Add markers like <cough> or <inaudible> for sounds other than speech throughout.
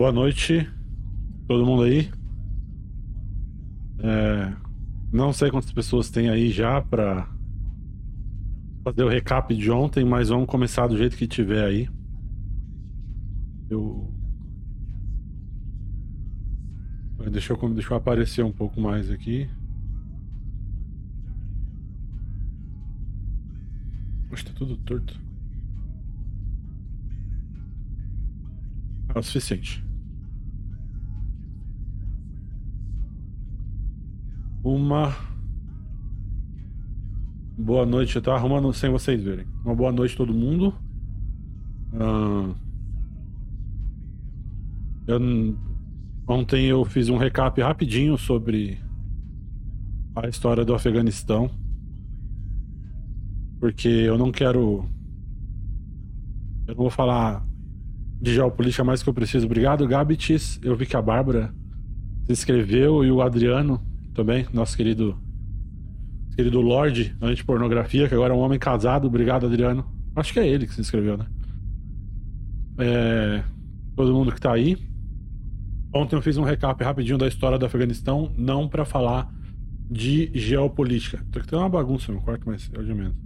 Boa noite, todo mundo aí. É, não sei quantas pessoas tem aí já para fazer o recap de ontem, mas vamos começar do jeito que tiver aí. Eu. Deixa eu, deixa eu aparecer um pouco mais aqui. Poxa, tá tudo torto. É o suficiente. Uma. Boa noite. Eu tô arrumando sem vocês verem. Uma boa noite todo mundo. Uh... Eu... Ontem eu fiz um recap rapidinho sobre a história do Afeganistão. Porque eu não quero. Eu não vou falar de geopolítica mais que eu preciso. Obrigado, Gabitis. Eu vi que a Bárbara se inscreveu e o Adriano também, nosso querido querido Lorde anti-pornografia, que agora é um homem casado. Obrigado, Adriano. Acho que é ele que se inscreveu, né? É, todo mundo que tá aí. Ontem eu fiz um recap rapidinho da história do Afeganistão, não para falar de geopolítica. Tem uma bagunça no quarto, mas é o de menos.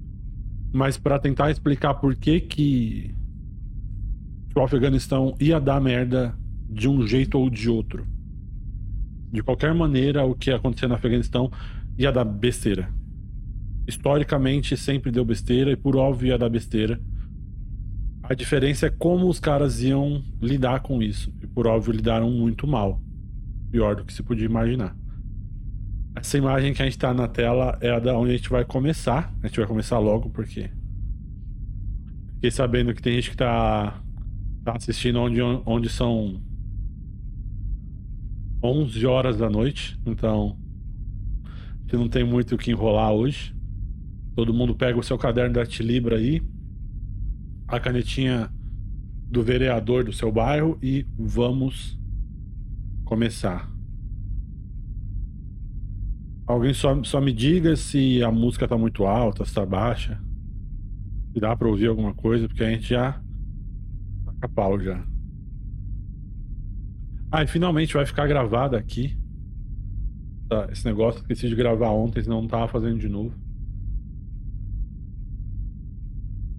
Mas para tentar explicar por que que o Afeganistão ia dar merda de um jeito ou de outro. De qualquer maneira, o que acontecia no Afeganistão ia dar besteira. Historicamente sempre deu besteira e por óbvio ia dar besteira. A diferença é como os caras iam lidar com isso. E por óbvio lidaram muito mal. Pior do que se podia imaginar. Essa imagem que a gente tá na tela é a da onde a gente vai começar. A gente vai começar logo porque. Fiquei sabendo que tem gente que tá tá assistindo onde, onde são 11 horas da noite, então gente não tem muito o que enrolar hoje. Todo mundo pega o seu caderno da Tilibra aí, a canetinha do vereador do seu bairro e vamos começar. Alguém só, só me diga se a música tá muito alta, se tá baixa. Se dá pra ouvir alguma coisa, porque a gente já a pau já. Ah, e finalmente vai ficar gravado aqui. Tá, esse negócio esqueci de gravar ontem, senão não tava fazendo de novo.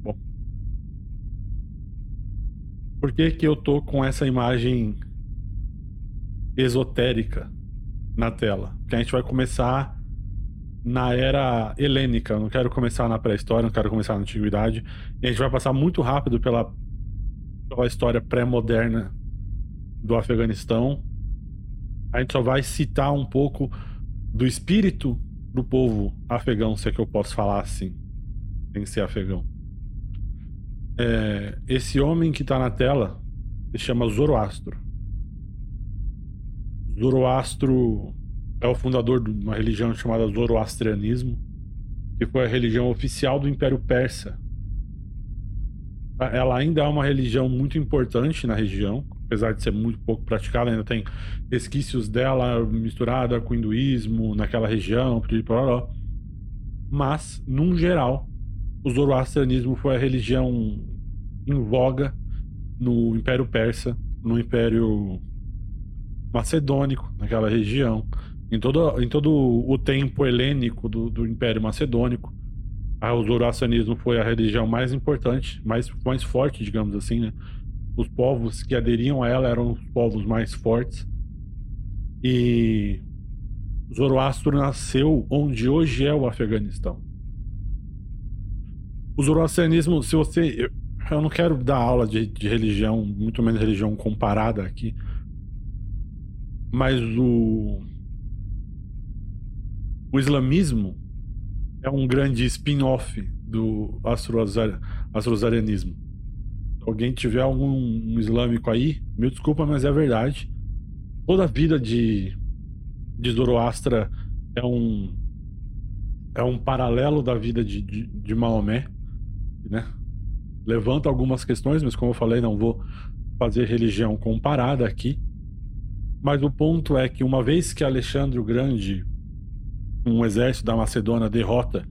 Bom. Por que que eu tô com essa imagem esotérica na tela? Que a gente vai começar na era helênica. Eu não quero começar na pré-história, não quero começar na antiguidade. E a gente vai passar muito rápido pela pela história pré-moderna do Afeganistão. A gente só vai citar um pouco do espírito do povo afegão, se é que eu posso falar assim, sem ser afegão. É, esse homem que está na tela se chama Zoroastro. Zoroastro é o fundador de uma religião chamada Zoroastrianismo, que foi a religião oficial do Império Persa ela ainda é uma religião muito importante na região, apesar de ser muito pouco praticada, ainda tem resquícios dela misturada com o hinduísmo naquela região, mas, num geral, o zoroastrianismo foi a religião em voga no Império Persa, no Império Macedônico, naquela região, em todo, em todo o tempo helênico do, do Império Macedônico o zoroastrianismo foi a religião mais importante, mais, mais forte, digamos assim, né? Os povos que aderiam a ela eram os povos mais fortes. E Zoroastro nasceu onde hoje é o Afeganistão. O zoroastrianismo, se você. Eu não quero dar aula de, de religião, muito menos religião comparada aqui. Mas o. O islamismo é um grande spin-off do astrozarianismo. Alguém tiver algum um islâmico aí, me desculpa, mas é verdade. Toda a vida de, de Zoroastra é um é um paralelo da vida de, de, de Maomé, né? Levanta algumas questões, mas como eu falei, não vou fazer religião comparada aqui. Mas o ponto é que uma vez que Alexandre o Grande um exército da Macedônia derrota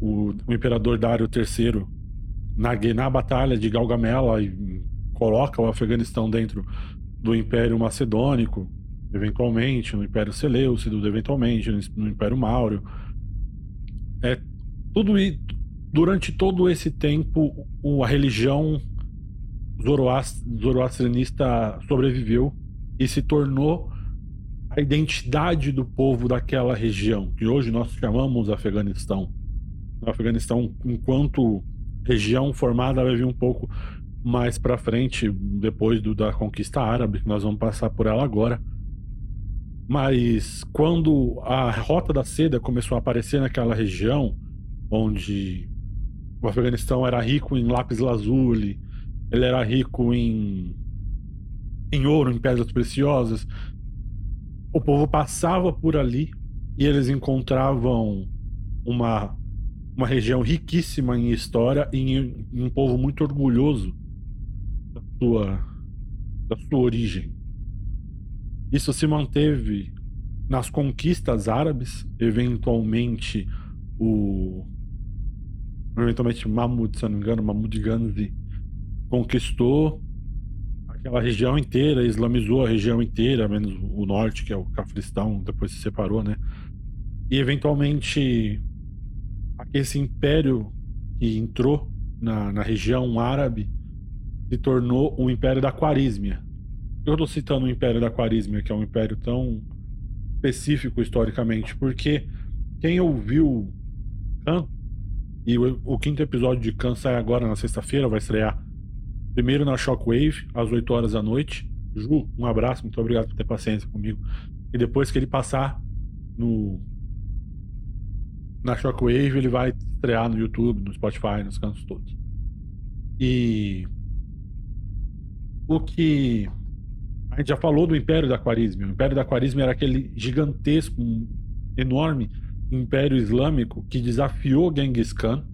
o, o imperador Dário III na, na batalha de Galgamela e coloca o Afeganistão dentro do Império Macedônico, eventualmente, no Império Seleucido, eventualmente, no Império Mauro. É, tudo durante todo esse tempo, a religião zoroastrinista sobreviveu e se tornou a identidade do povo daquela região, que hoje nós chamamos Afeganistão. O Afeganistão, enquanto região formada, vai vir um pouco mais para frente, depois do, da conquista árabe, que nós vamos passar por ela agora. Mas quando a Rota da Seda começou a aparecer naquela região, onde o Afeganistão era rico em lápis lazuli, ele era rico em, em ouro, em pedras preciosas, o povo passava por ali e eles encontravam uma, uma região riquíssima em história e em, um povo muito orgulhoso da sua, da sua origem. Isso se manteve nas conquistas árabes, eventualmente o eventualmente Mahmud, se não me engano, Mahmud Ghazi conquistou aquela região inteira, islamizou a região inteira, menos o norte, que é o Cafristão, depois se separou, né? E eventualmente esse império que entrou na, na região árabe se tornou o Império da Quarísmia, eu estou citando o Império da Quarísmia, que é um império tão específico historicamente, porque quem ouviu Khan, e o, o quinto episódio de Khan sai agora na sexta-feira, vai estrear primeiro na Shockwave, às 8 horas da noite. Ju, um abraço, muito obrigado por ter paciência comigo. E depois que ele passar no na Shockwave, ele vai estrear no YouTube, no Spotify, nos cantos todos. E o que a gente já falou do Império da Quarisma. O Império da Quarisma era aquele gigantesco, enorme Império Islâmico que desafiou Genghis Khan.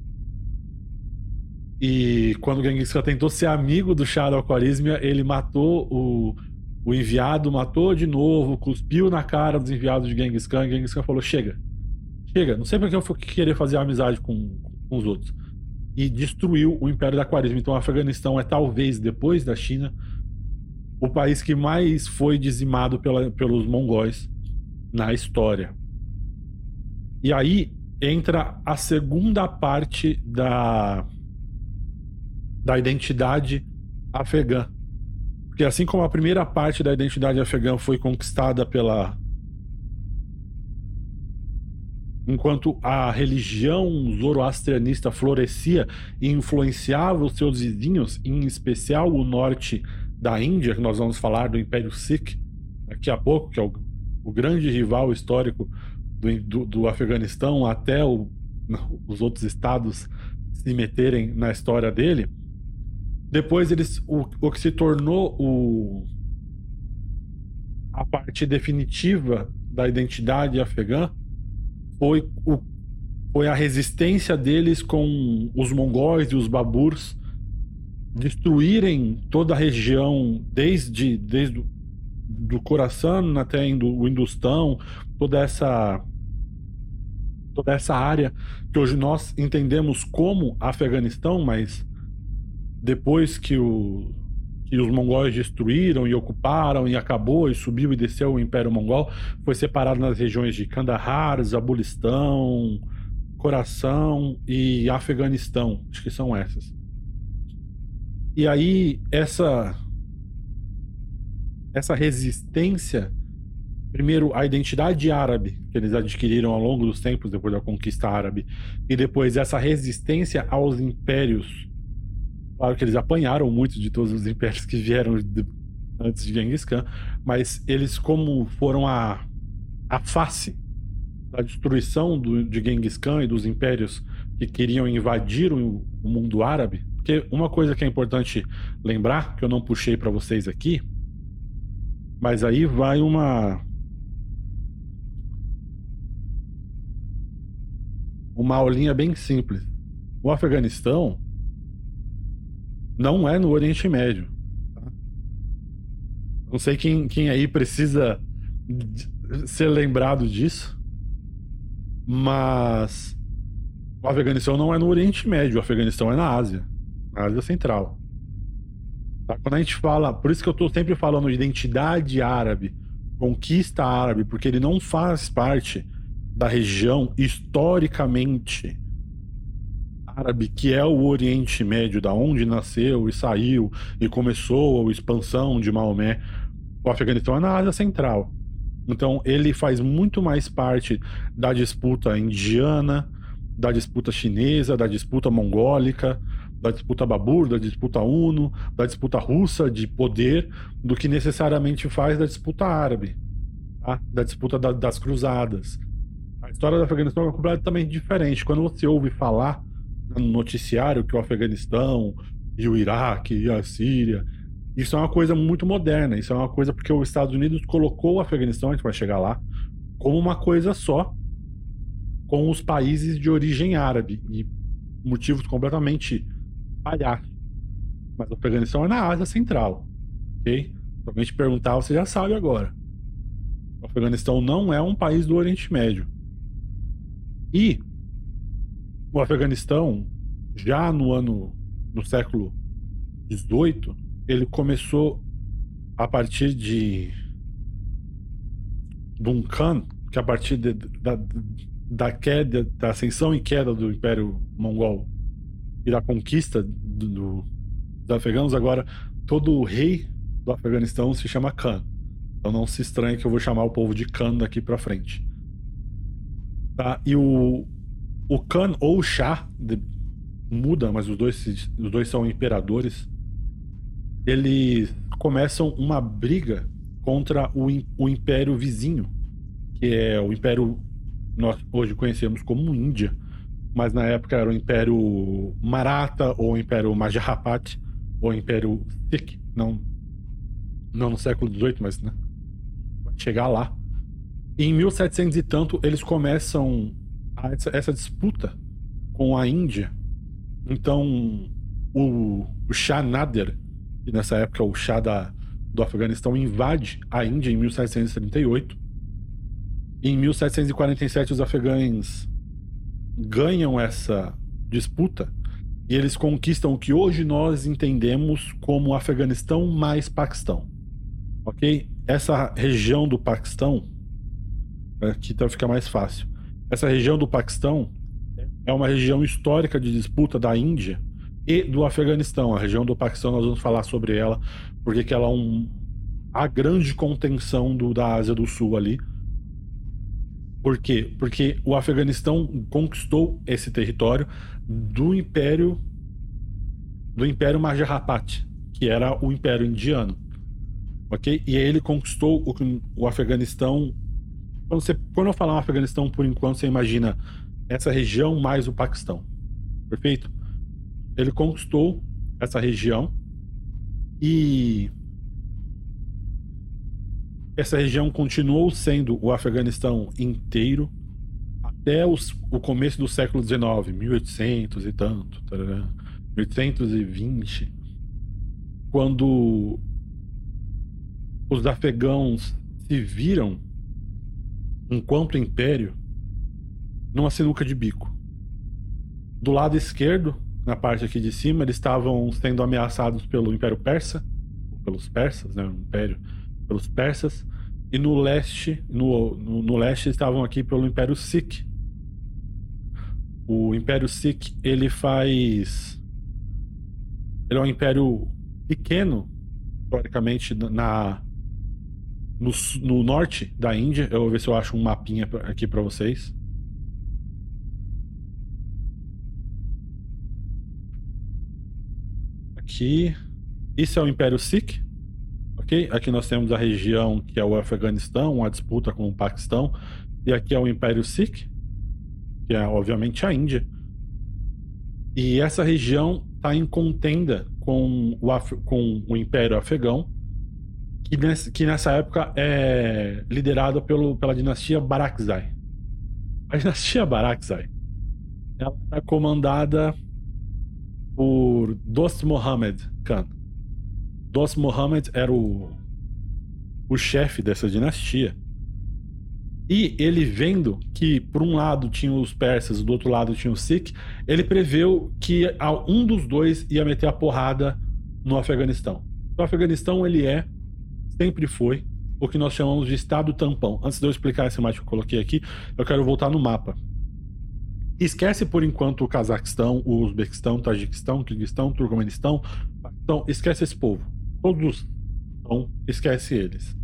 E quando Genghis Khan tentou ser amigo do Shah al-Khwarizmi, ele matou o, o enviado, matou de novo, cuspiu na cara dos enviados de Genghis Khan. Genghis Khan falou: chega, chega, não sei porque eu vou querer fazer amizade com, com os outros. E destruiu o Império da Quarisma. Então, o Afeganistão é talvez, depois da China, o país que mais foi dizimado pela, pelos mongóis na história. E aí entra a segunda parte da, da identidade afegã. Porque assim como a primeira parte da identidade afegã foi conquistada pela. Enquanto a religião zoroastrianista florescia e influenciava os seus vizinhos, em especial o norte da Índia, que nós vamos falar do Império Sikh daqui a pouco, que é o, o grande rival histórico do, do, do Afeganistão até o, <laughs> os outros estados se meterem na história dele. Depois eles o, o que se tornou o a parte definitiva da identidade afegã foi o foi a resistência deles com os mongóis e os baburs destruírem toda a região, desde, desde do coração até o Industão, toda essa toda essa área que hoje nós entendemos como Afeganistão, mas depois que, o, que os mongóis destruíram e ocuparam e acabou e subiu e desceu o Império Mongol, foi separado nas regiões de Kandahar, Zabulistão, Coração e Afeganistão, acho que são essas. E aí essa essa resistência, primeiro a identidade árabe que eles adquiriram ao longo dos tempos depois da conquista árabe e depois essa resistência aos impérios. Claro que eles apanharam muito de todos os impérios que vieram de, antes de Genghis Khan, mas eles como foram a a face da destruição do, de Genghis Khan e dos impérios que queriam invadir o, o mundo árabe, porque uma coisa que é importante lembrar, que eu não puxei para vocês aqui, mas aí vai uma. Uma aulinha bem simples. O Afeganistão não é no Oriente Médio. Tá? Não sei quem, quem aí precisa ser lembrado disso, mas o Afeganistão não é no Oriente Médio, o Afeganistão é na Ásia. Ásia Central. Tá? Quando a gente fala, por isso que eu estou sempre falando de identidade árabe, conquista árabe, porque ele não faz parte da região historicamente árabe, que é o Oriente Médio, da onde nasceu e saiu e começou a expansão de Maomé. O Afeganistão é na Ásia Central. Então ele faz muito mais parte da disputa indiana, da disputa chinesa, da disputa mongólica, da disputa Babur, da disputa Uno, da disputa russa de poder, do que necessariamente faz da disputa árabe, tá? da disputa da, das cruzadas. A história do Afeganistão é completamente diferente. Quando você ouve falar no noticiário que o Afeganistão e o Iraque e a Síria, isso é uma coisa muito moderna. Isso é uma coisa porque os Estados Unidos colocou o Afeganistão, a gente vai chegar lá, como uma coisa só, com os países de origem árabe e motivos completamente palhaços. Mas o Afeganistão é na Ásia Central, ok? Se alguém te perguntar, você já sabe agora. O Afeganistão não é um país do Oriente Médio. E o Afeganistão, já no ano, no século XVIII, ele começou a partir de Duncan, que a partir de, da, da queda, da ascensão e queda do Império Mongol e da conquista do, do, dos afegãos, agora todo rei do Afeganistão se chama Khan. Então não se estranhe que eu vou chamar o povo de Khan daqui para frente. Tá? E o, o Khan ou o Shah, de, muda, mas os dois, os dois são imperadores. Eles começam uma briga contra o, o império vizinho, que é o império nós hoje conhecemos como Índia, mas na época era o Império Maratha ou o Império Majapahat ou o Império Sikh, não não no século XVIII, mas né, chegar lá. E em 1700 e tanto eles começam essa, essa, disputa com a Índia. Então o, o Shah Nader, que nessa época é o Shah da, do Afeganistão, invade a Índia em 1738 em 1747, os afegães ganham essa disputa e eles conquistam o que hoje nós entendemos como Afeganistão mais Paquistão. Ok? Essa região do Paquistão, aqui então fica mais fácil. Essa região do Paquistão é uma região histórica de disputa da Índia e do Afeganistão. A região do Paquistão, nós vamos falar sobre ela, porque ela é um, a grande contenção do, da Ásia do Sul ali por quê? Porque o Afeganistão conquistou esse território do Império do Império Majapahat, que era o Império Indiano. Ok? E ele conquistou o, o Afeganistão. Quando, você, quando eu falar Afeganistão, por enquanto, você imagina essa região mais o Paquistão. Perfeito? Ele conquistou essa região e essa região continuou sendo o Afeganistão inteiro até os, o começo do século XIX, 1800 e tanto, tarará, 1820, quando os afegãos se viram, enquanto império, numa sinuca de bico. Do lado esquerdo, na parte aqui de cima, eles estavam sendo ameaçados pelo Império Persa, pelos persas, né, o Império pelos persas, e no leste, no, no, no leste estavam aqui pelo Império Sikh. O Império Sikh, ele faz ele é um império pequeno, historicamente, na no, no, norte da Índia. Eu vou ver se eu acho um mapinha aqui para vocês. Aqui. Isso é o Império Sikh. Ok? Aqui nós temos a região que é o Afeganistão, a disputa com o Paquistão, e aqui é o Império Sikh, que é obviamente a Índia. E essa região está em contenda com o, Af com o Império Afegão, que, nesse, que nessa época é liderada pelo, pela dinastia Barakzai. A dinastia Barakzai ela é comandada por Dost Mohammed Khan. Dost Mohammed era o, o chefe dessa dinastia. E ele vendo que por um lado tinha os persas, do outro lado tinha os Sikh, ele preveu que um dos dois ia meter a porrada no Afeganistão. O Afeganistão, ele é, sempre foi, o que nós chamamos de estado tampão. Antes de eu explicar essa imagem que eu coloquei aqui, eu quero voltar no mapa. Esquece por enquanto o Cazaquistão, o Uzbequistão, o Tajiquistão, o Kirguistão, o Turcomenistão. Então, esquece esse povo. Todos. Então, esquece eles.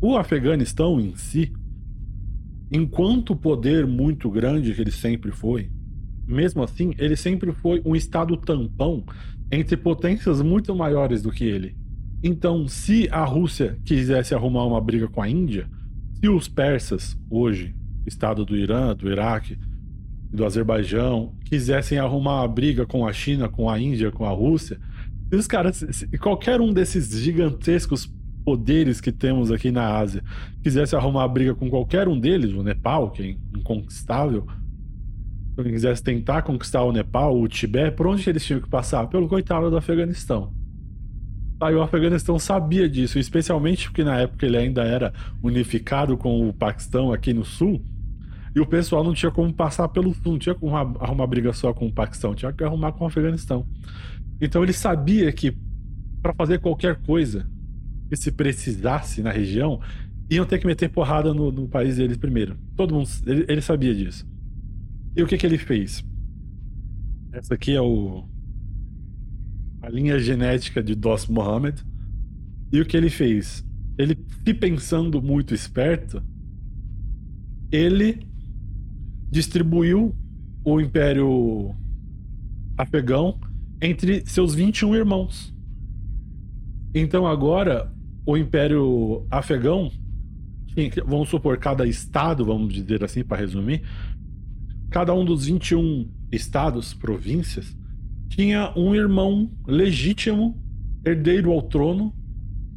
O Afeganistão em si, enquanto poder muito grande que ele sempre foi, mesmo assim, ele sempre foi um estado tampão entre potências muito maiores do que ele. Então, se a Rússia quisesse arrumar uma briga com a Índia, se os persas, hoje, estado do Irã, do Iraque, do Azerbaijão, quisessem arrumar uma briga com a China, com a Índia, com a Rússia, os caras, qualquer um desses gigantescos poderes que temos aqui na Ásia quisesse arrumar briga com qualquer um deles, o Nepal, que é inconquistável, se quisesse tentar conquistar o Nepal, o Tibete, por onde eles tinham que passar? Pelo coitado do Afeganistão. Aí o Afeganistão sabia disso, especialmente porque na época ele ainda era unificado com o Paquistão aqui no sul, e o pessoal não tinha como passar pelo sul, não tinha como arrumar briga só com o Paquistão, tinha que arrumar com o Afeganistão. Então ele sabia que para fazer qualquer coisa que se precisasse na região, iam ter que meter porrada no, no país deles primeiro. Todo mundo, ele, ele sabia disso. E o que, que ele fez? Essa aqui é o a linha genética de Dost Mohammed. E o que ele fez? Ele, se pensando muito esperto, ele distribuiu o Império Afegão entre seus 21 irmãos. Então agora o Império Afegão, vamos supor, cada estado, vamos dizer assim, para resumir, cada um dos 21 estados, províncias, tinha um irmão legítimo, herdeiro ao trono,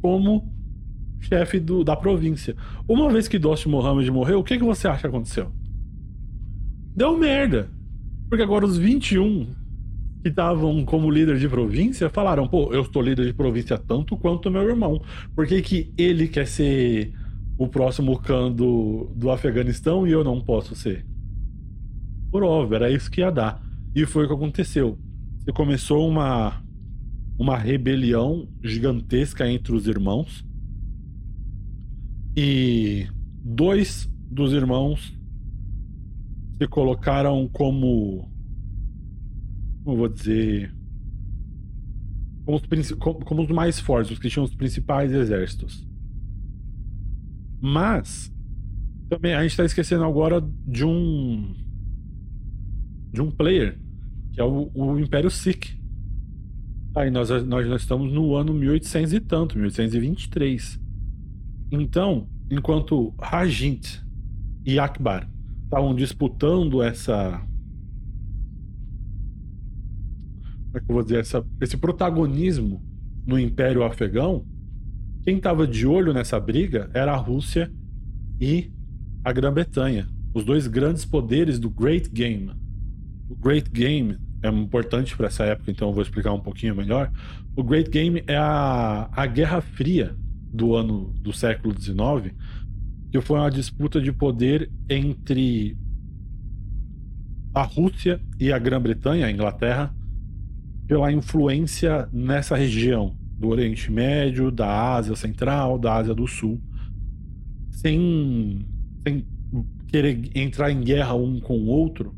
como chefe do, da província. Uma vez que Dost Mohammed morreu, o que, que você acha que aconteceu? Deu merda. Porque agora os 21 que estavam como líder de província falaram: pô, eu estou líder de província tanto quanto meu irmão. Por que, que ele quer ser o próximo Khan do, do Afeganistão e eu não posso ser? por óbvio, era isso que ia dar. E foi o que aconteceu. Você começou uma, uma rebelião gigantesca entre os irmãos. E dois dos irmãos se colocaram como. Como vou dizer. Como os, como os mais fortes, os que tinham os principais exércitos. Mas. Também a gente está esquecendo agora de um de um player, que é o, o Império Sikh. Aí nós, nós, nós estamos no ano 1800 e tanto, 1823. Então, enquanto Rajint e Akbar estavam disputando essa. Como é que eu vou dizer? Essa, esse protagonismo no Império Afegão, quem estava de olho nessa briga era a Rússia e a Grã-Bretanha, os dois grandes poderes do Great Game. O Great Game é importante para essa época, então eu vou explicar um pouquinho melhor. O Great Game é a, a Guerra Fria do ano do século XIX, que foi uma disputa de poder entre a Rússia e a Grã-Bretanha, a Inglaterra, pela influência nessa região do Oriente Médio, da Ásia Central, da Ásia do Sul, sem, sem querer entrar em guerra um com o outro,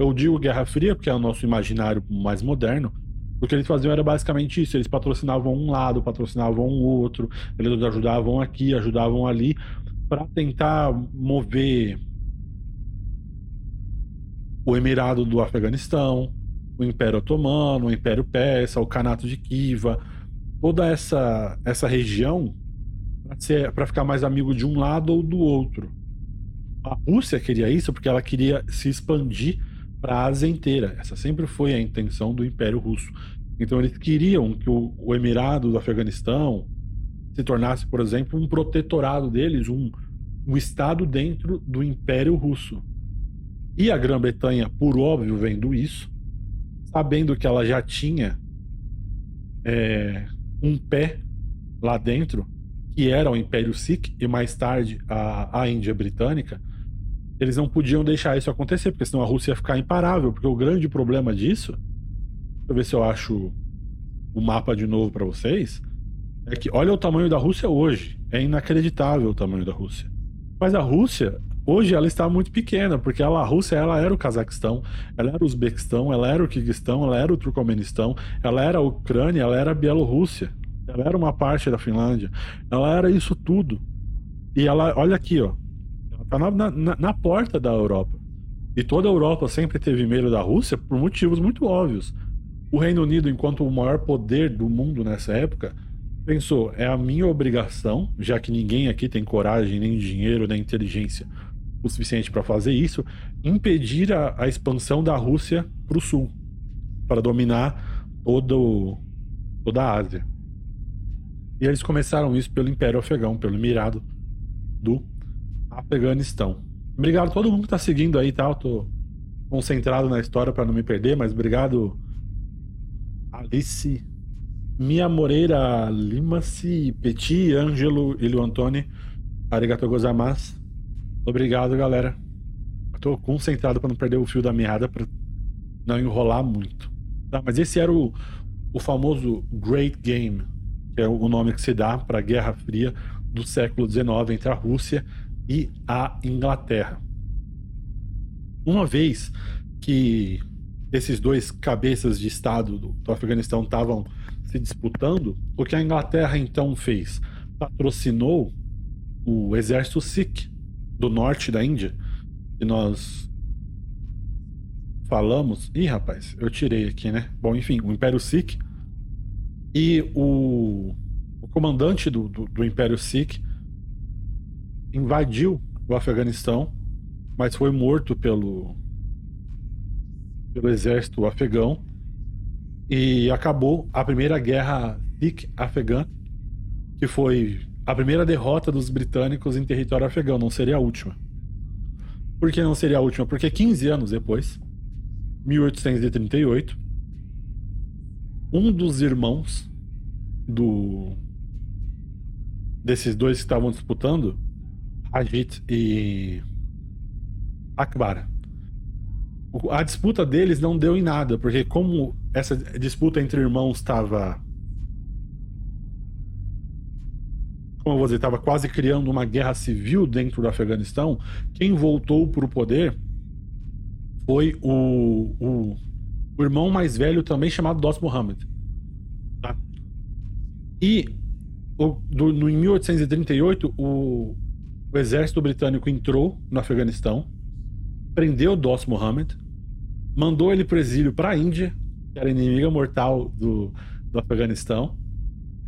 eu digo Guerra Fria, porque é o nosso imaginário mais moderno. O que eles faziam era basicamente isso: eles patrocinavam um lado, patrocinavam o outro, eles ajudavam aqui, ajudavam ali, para tentar mover o Emirado do Afeganistão, o Império Otomano, o Império Persa, o Kanato de Kiva, toda essa, essa região para ficar mais amigo de um lado ou do outro. A Rússia queria isso porque ela queria se expandir para a Ásia inteira. Essa sempre foi a intenção do Império Russo. Então eles queriam que o, o Emirado do Afeganistão se tornasse, por exemplo, um protetorado deles, um, um estado dentro do Império Russo. E a Grã-Bretanha, por óbvio, vendo isso, sabendo que ela já tinha é, um pé lá dentro, que era o Império Sikh e mais tarde a, a Índia Britânica, eles não podiam deixar isso acontecer, porque senão a Rússia ia ficar imparável. Porque o grande problema disso. Deixa eu ver se eu acho o mapa de novo para vocês. é que olha o tamanho da Rússia hoje. É inacreditável o tamanho da Rússia. Mas a Rússia, hoje, ela está muito pequena, porque ela, a Rússia ela era o Cazaquistão, ela era o Uzbequistão, ela era o Kirguistão, ela era o Turcomenistão, ela era a Ucrânia, ela era a Bielorrússia, ela era uma parte da Finlândia, ela era isso tudo. E ela, olha aqui, ó, tá na, na, na porta da Europa. E toda a Europa sempre teve medo da Rússia por motivos muito óbvios. O Reino Unido, enquanto o maior poder do mundo nessa época, pensou: é a minha obrigação, já que ninguém aqui tem coragem, nem dinheiro, nem inteligência o suficiente para fazer isso, impedir a, a expansão da Rússia para o sul, para dominar todo, toda a Ásia. E eles começaram isso pelo Império Afegão, pelo Emirado do Afeganistão. Obrigado a todo mundo que está seguindo aí, tá? Eu tô concentrado na história para não me perder, mas obrigado Alice Mia Moreira, Limaci, Petit, Ângelo, Ilio Antoni, Arigato gozaimasu. Obrigado, galera. Eu tô concentrado para não perder o fio da meada, para não enrolar muito. Tá, mas esse era o, o famoso Great Game, que é o nome que se dá para a Guerra Fria do século XIX entre a Rússia e a Inglaterra. Uma vez que esses dois cabeças de Estado do, do Afeganistão estavam se disputando, o que a Inglaterra então fez? Patrocinou o exército Sikh do norte da Índia, e nós falamos. Ih, rapaz, eu tirei aqui, né? Bom, enfim, o Império Sikh e o, o comandante do, do, do Império Sikh invadiu o Afeganistão, mas foi morto pelo pelo exército afegão e acabou a primeira guerra Sikh-afegã, que foi a primeira derrota dos britânicos em território afegão, não seria a última. Por que não seria a última? Porque 15 anos depois, 1838, um dos irmãos do desses dois que estavam disputando, Ajit e Akbar, a disputa deles não deu em nada, porque como essa disputa entre irmãos estava. Como eu vou dizer, estava quase criando uma guerra civil dentro do Afeganistão, quem voltou para o poder foi o, o, o, irmão mais velho também chamado Dost Muhammad. Tá? E o, do, no, em 1838, o, o exército britânico entrou no Afeganistão prendeu Dost Muhammad, mandou ele para o exílio para a Índia, que era inimiga mortal do, do Afeganistão,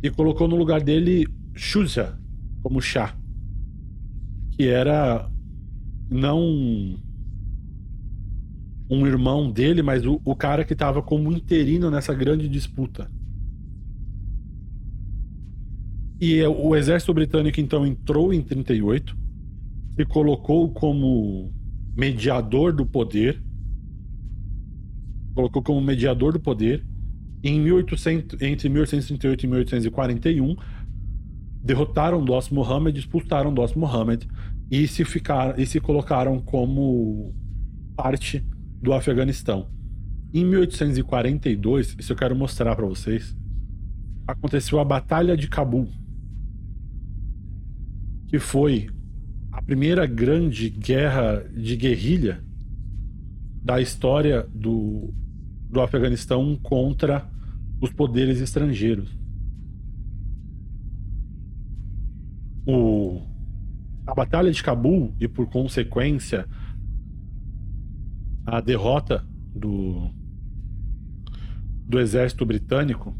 e colocou no lugar dele Shuja, como chá, que era não um irmão dele, mas o, o cara que estava como interino nessa grande disputa. E o exército britânico então entrou em 38 e colocou como mediador do poder, colocou como mediador do poder. Em 1800, entre 1838 e 1841, derrotaram Dost Muhammad, expulsaram Dost Muhammad e se, ficar, e se colocaram como parte do Afeganistão. Em 1842, isso eu quero mostrar para vocês, aconteceu a Batalha de Cabul, que foi a primeira grande guerra de guerrilha da história do, do Afeganistão contra os poderes estrangeiros. O, a Batalha de Cabul e, por consequência, a derrota do, do exército britânico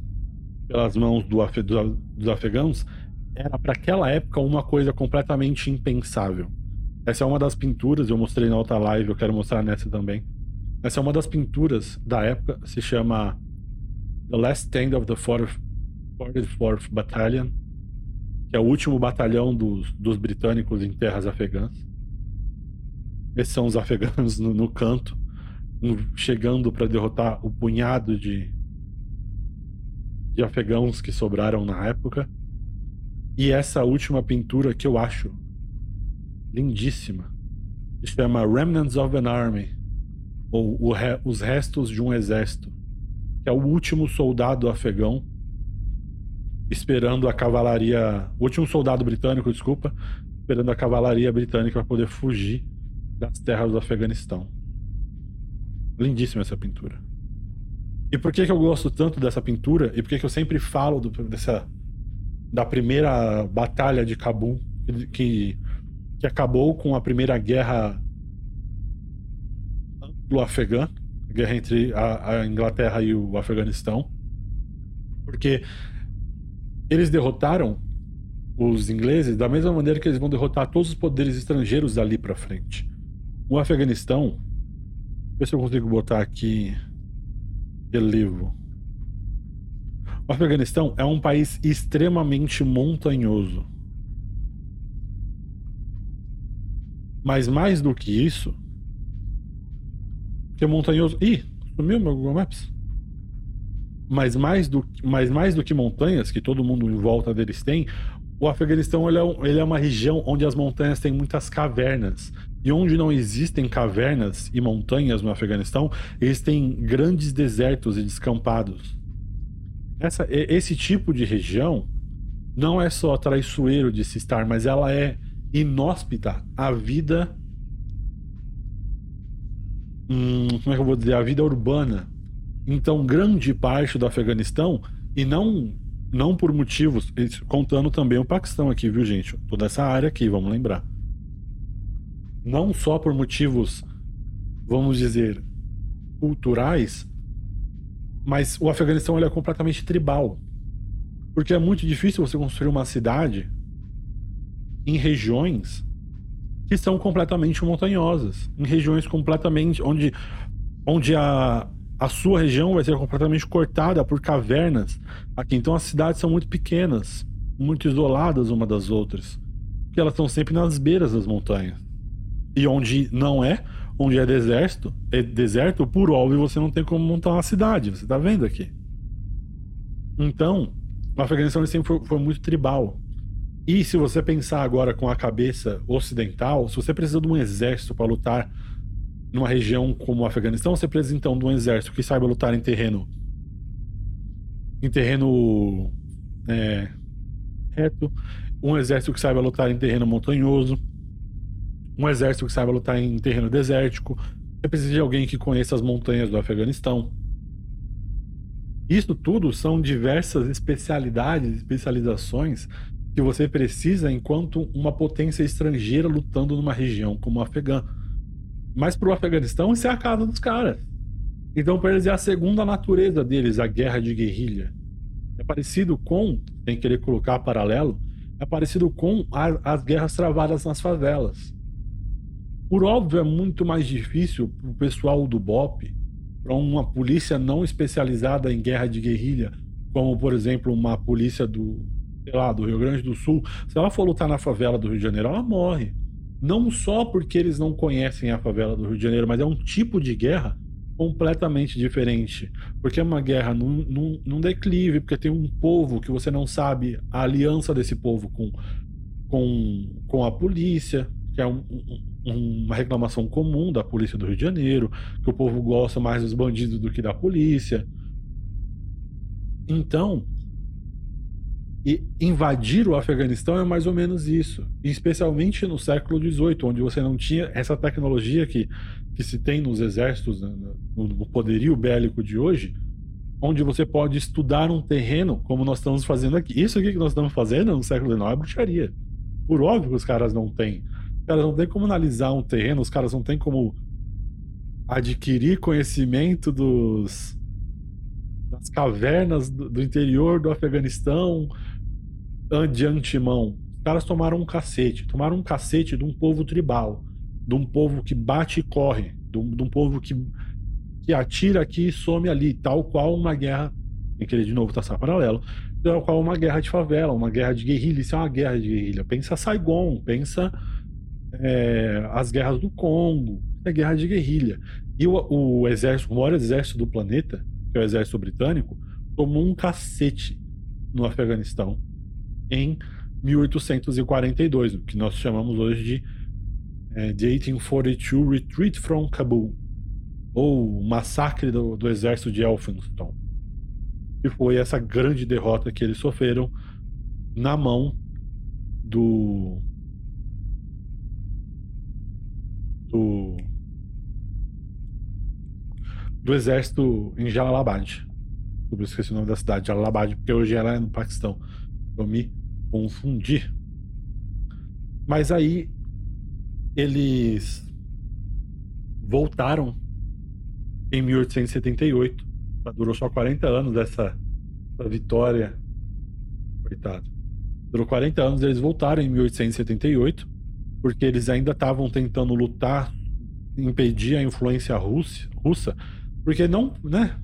pelas mãos do, do, dos afegãos era para aquela época uma coisa completamente impensável. Essa é uma das pinturas, eu mostrei na outra live, eu quero mostrar nessa também. Essa é uma das pinturas da época, se chama The Last Stand of the 44th Battalion, que é o último batalhão dos, dos britânicos em terras afegãs. Esses são os afegãos no, no canto, chegando para derrotar o punhado de, de afegãos que sobraram na época. E essa última pintura que eu acho lindíssima se chama Remnants of an Army ou re, Os Restos de um Exército, que é o último soldado afegão esperando a cavalaria. O último soldado britânico, desculpa, esperando a cavalaria britânica para poder fugir das terras do Afeganistão. Lindíssima essa pintura. E por que, que eu gosto tanto dessa pintura? E por que, que eu sempre falo do, dessa da primeira batalha de Cabul que, que acabou com a primeira guerra anglo-afegã, guerra entre a, a Inglaterra e o Afeganistão, porque eles derrotaram os ingleses da mesma maneira que eles vão derrotar todos os poderes estrangeiros dali para frente. O Afeganistão, ver se eu consigo botar aqui relevo. O Afeganistão é um país extremamente montanhoso. Mas mais do que isso, que é montanhoso. Ih, sumiu meu Google Maps. Mas mais do, mas mais do que montanhas, que todo mundo em volta deles tem, o Afeganistão ele é, ele é uma região onde as montanhas têm muitas cavernas. E onde não existem cavernas e montanhas no Afeganistão, eles têm grandes desertos e descampados. Essa, esse tipo de região não é só traiçoeiro de se estar, mas ela é inóspita à vida. Hum, como é que eu vou dizer? A vida urbana. Então, grande parte do Afeganistão, e não não por motivos, contando também o Paquistão aqui, viu, gente? Toda essa área aqui, vamos lembrar. Não só por motivos, vamos dizer, culturais, mas o Afeganistão ele é completamente tribal. Porque é muito difícil você construir uma cidade em regiões que são completamente montanhosas, em regiões completamente onde onde a, a sua região vai ser completamente cortada por cavernas. Aqui então as cidades são muito pequenas, muito isoladas uma das outras, porque elas estão sempre nas beiras das montanhas. E onde não é, onde é deserto, é deserto, por óbvio você não tem como montar uma cidade, você tá vendo aqui. Então, o Afeganistão sempre foi, foi muito tribal. E se você pensar agora com a cabeça ocidental, se você precisa de um exército para lutar numa região como o Afeganistão, você precisa então de um exército que saiba lutar em terreno em terreno é, reto, um exército que saiba lutar em terreno montanhoso, um exército que saiba lutar em terreno desértico. Você precisa de alguém que conheça as montanhas do Afeganistão. Isso tudo são diversas especialidades, especializações que você precisa enquanto uma potência estrangeira lutando numa região como o Afegã. Mas para o Afeganistão, isso é a casa dos caras. Então, para eles, é a segunda natureza deles, a guerra de guerrilha. É parecido com, sem querer colocar paralelo, é parecido com a, as guerras travadas nas favelas. Por óbvio, é muito mais difícil para o pessoal do BOP, para uma polícia não especializada em guerra de guerrilha, como, por exemplo, uma polícia do, sei lá, do Rio Grande do Sul, se ela for lutar na favela do Rio de Janeiro, ela morre. Não só porque eles não conhecem a favela do Rio de Janeiro, mas é um tipo de guerra completamente diferente. Porque é uma guerra num, num, num declive, porque tem um povo que você não sabe a aliança desse povo com, com, com a polícia, que é um, um, uma reclamação comum da polícia do Rio de Janeiro, que o povo gosta mais dos bandidos do que da polícia. Então, invadir o Afeganistão é mais ou menos isso. especialmente no século XVIII, onde você não tinha essa tecnologia que, que se tem nos exércitos, né, no poderio bélico de hoje, onde você pode estudar um terreno como nós estamos fazendo aqui. Isso aqui que nós estamos fazendo no século XIX é bruxaria. Por óbvio que os caras não têm. Caras não têm como analisar um terreno, os caras não têm como adquirir conhecimento dos das cavernas do, do interior do Afeganistão, de antemão. Os caras tomaram um cacete. Tomaram um cacete de um povo tribal. De um povo que bate e corre. De um, de um povo que, que atira aqui e some ali. Tal qual uma guerra. Tem que ele de novo traçar paralelo. Tal qual uma guerra de favela, uma guerra de guerrilha. Isso é uma guerra de guerrilha. Pensa Saigon, pensa é, as guerras do Congo. É guerra de guerrilha. E o, o exército, o maior exército do planeta, que é o exército britânico, tomou um cacete no Afeganistão em 1842, o que nós chamamos hoje de é, The 1842 Retreat from Kabul, ou o massacre do, do exército de Elphinstone. que foi essa grande derrota que eles sofreram na mão do do do exército em Jalalabad. Eu esqueci o nome da cidade, Jalalabad, porque hoje ela é no Paquistão. Eu me confundi. Mas aí eles voltaram em 1878. Durou só 40 anos essa, essa vitória. Coitado. Durou 40 anos, eles voltaram em 1878, porque eles ainda estavam tentando lutar, impedir a influência russa, russa, porque não, né?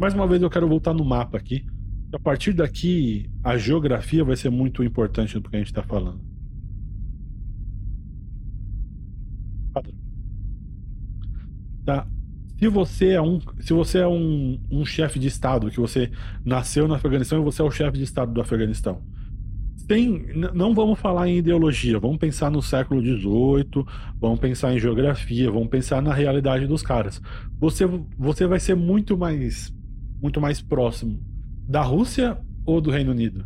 Mais uma vez eu quero voltar no mapa aqui. A partir daqui, a geografia vai ser muito importante no que a gente está falando. Tá. Se você é um, se você é um, um chefe de estado, que você nasceu no Afeganistão e você é o chefe de estado do Afeganistão, tem, não vamos falar em ideologia, vamos pensar no século XVIII, vamos pensar em geografia, vamos pensar na realidade dos caras. Você, você vai ser muito mais, muito mais próximo da Rússia ou do Reino Unido?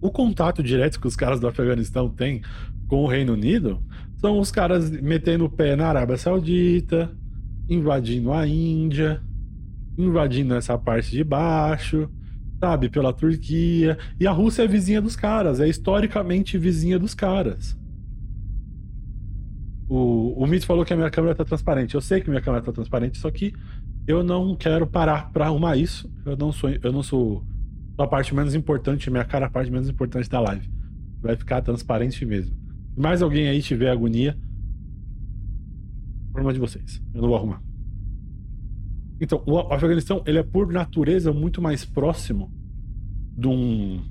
O contato direto que os caras do Afeganistão têm com o Reino Unido são os caras metendo o pé na Arábia Saudita, invadindo a Índia, invadindo essa parte de baixo, sabe, pela Turquia. E a Rússia é vizinha dos caras, é historicamente vizinha dos caras. O, o Mito falou que a minha câmera tá transparente. Eu sei que minha câmera tá transparente, só que eu não quero parar para arrumar isso. Eu não sou, eu não sou a parte menos importante, minha cara é a parte menos importante da live. Vai ficar transparente mesmo. Se mais alguém aí tiver agonia, problema de vocês. Eu não vou arrumar. Então, o Afeganistão, ele é por natureza muito mais próximo de um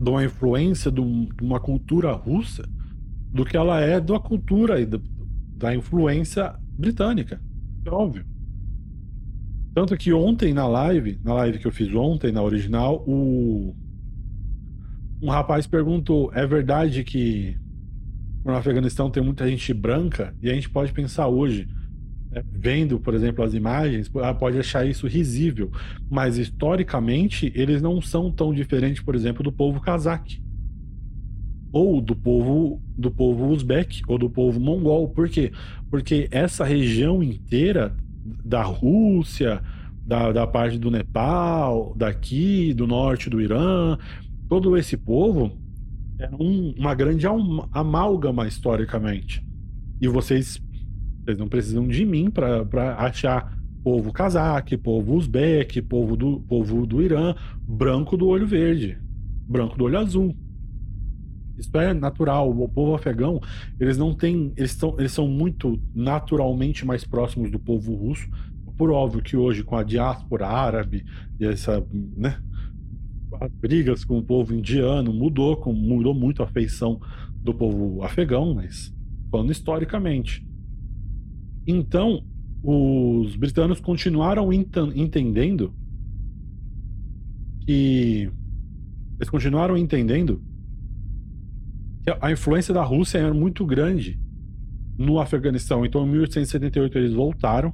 de uma influência de, um, de uma cultura russa do que ela é da cultura e da, da influência britânica. É óbvio. Tanto que ontem na live, na live que eu fiz ontem, na original, o um rapaz perguntou: é verdade que no Afeganistão tem muita gente branca? E a gente pode pensar hoje, né, vendo, por exemplo, as imagens, ah, pode achar isso risível, mas historicamente eles não são tão diferentes, por exemplo, do povo cazaque ou do povo do povo uzbek ou do povo mongol. Por quê? Porque essa região inteira da Rússia, da, da parte do Nepal, daqui, do norte do Irã, todo esse povo era um, uma grande amálgama historicamente. E vocês, vocês não precisam de mim para achar povo cazaque, povo uzbek, povo do, povo do Irã, branco do olho verde, branco do olho azul. Isso é natural. O povo afegão, eles não têm. Eles, tão, eles são muito naturalmente mais próximos do povo russo. Por óbvio que hoje, com a diáspora árabe e essa. Né, as brigas com o povo indiano mudou, mudou muito a feição do povo afegão, mas falando historicamente. Então, os britânicos continuaram entendendo que. Eles continuaram entendendo a influência da Rússia era muito grande no Afeganistão. Então, em 1878, eles voltaram,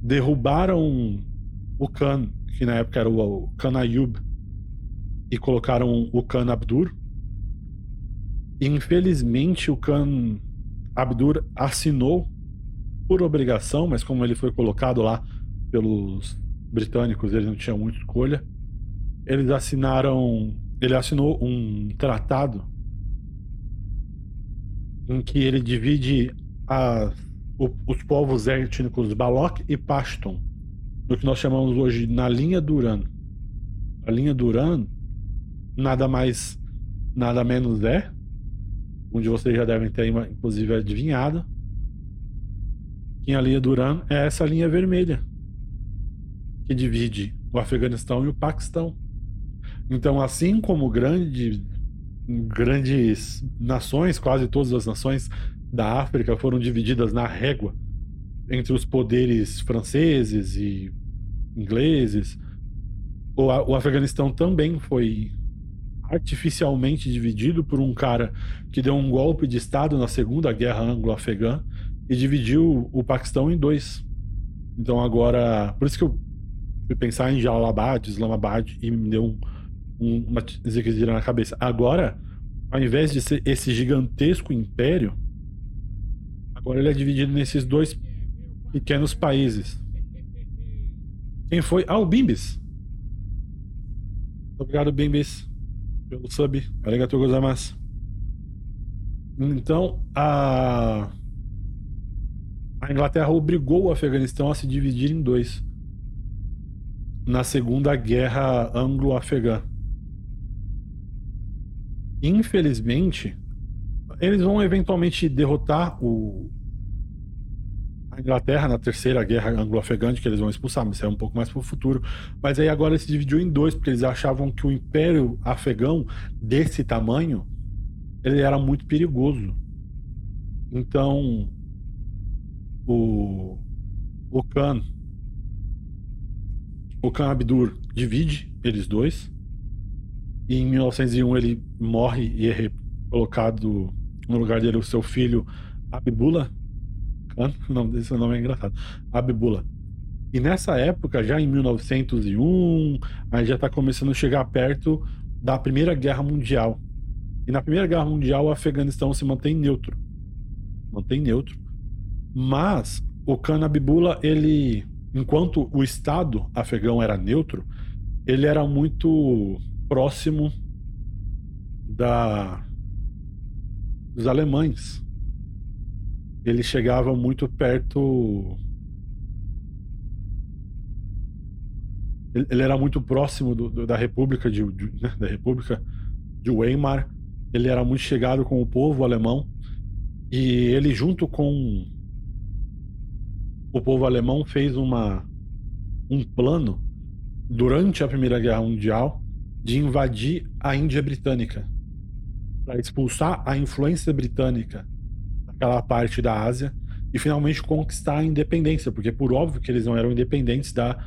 derrubaram o Khan, que na época era o Khan Ayub, e colocaram o Khan Abdur. Infelizmente, o Khan Abdur assinou por obrigação, mas como ele foi colocado lá pelos britânicos, eles não tinham muita escolha. Eles assinaram ele assinou um tratado em que ele divide a, o, os povos étnicos Balok e Pashtun, no que nós chamamos hoje na linha Duran. A linha Duran nada mais, nada menos é, onde vocês já devem ter inclusive adivinhado, que a linha Duran é essa linha vermelha que divide o Afeganistão e o Paquistão. Então, assim como grande, grandes nações, quase todas as nações da África foram divididas na régua entre os poderes franceses e ingleses, o, o Afeganistão também foi artificialmente dividido por um cara que deu um golpe de Estado na Segunda Guerra Anglo-Afegã e dividiu o Paquistão em dois. Então agora. Por isso que eu fui pensar em Jalalabad, Islamabad e me deu um, um, uma ziquezira na cabeça. Agora, ao invés de ser esse gigantesco império, agora ele é dividido nesses dois pequenos países. Quem foi? Ah, o Bimbis. Obrigado, Bimbis, pelo sub. Arigatou gozaimasu. Então, a... a Inglaterra obrigou o Afeganistão a se dividir em dois na Segunda Guerra Anglo-Afegã. Infelizmente, eles vão eventualmente derrotar o, a Inglaterra na terceira guerra anglo-afegã, que eles vão expulsar, mas isso é um pouco mais para o futuro. Mas aí agora se dividiu em dois, porque eles achavam que o Império Afegão desse tamanho ele era muito perigoso. Então, o, o Khan, o Khan Abdur divide eles dois. E em 1901 ele morre e é colocado no lugar dele o seu filho Abibullah, o nome desse nome é engraçado. Abibula. E nessa época, já em 1901, aí já está começando a chegar perto da Primeira Guerra Mundial. E na Primeira Guerra Mundial, o Afeganistão se mantém neutro. Mantém neutro. Mas o Khan Abibullah, ele, enquanto o Estado afegão era neutro, ele era muito próximo da dos alemães ele chegava muito perto. Ele, ele era muito próximo do, do, da República de, de né, da República de Weimar. Ele era muito chegado com o povo alemão e ele junto com o povo alemão fez uma um plano durante a Primeira Guerra Mundial de invadir a Índia Britânica para expulsar a influência britânica aquela parte da Ásia e finalmente conquistar a independência, porque por óbvio que eles não eram independentes da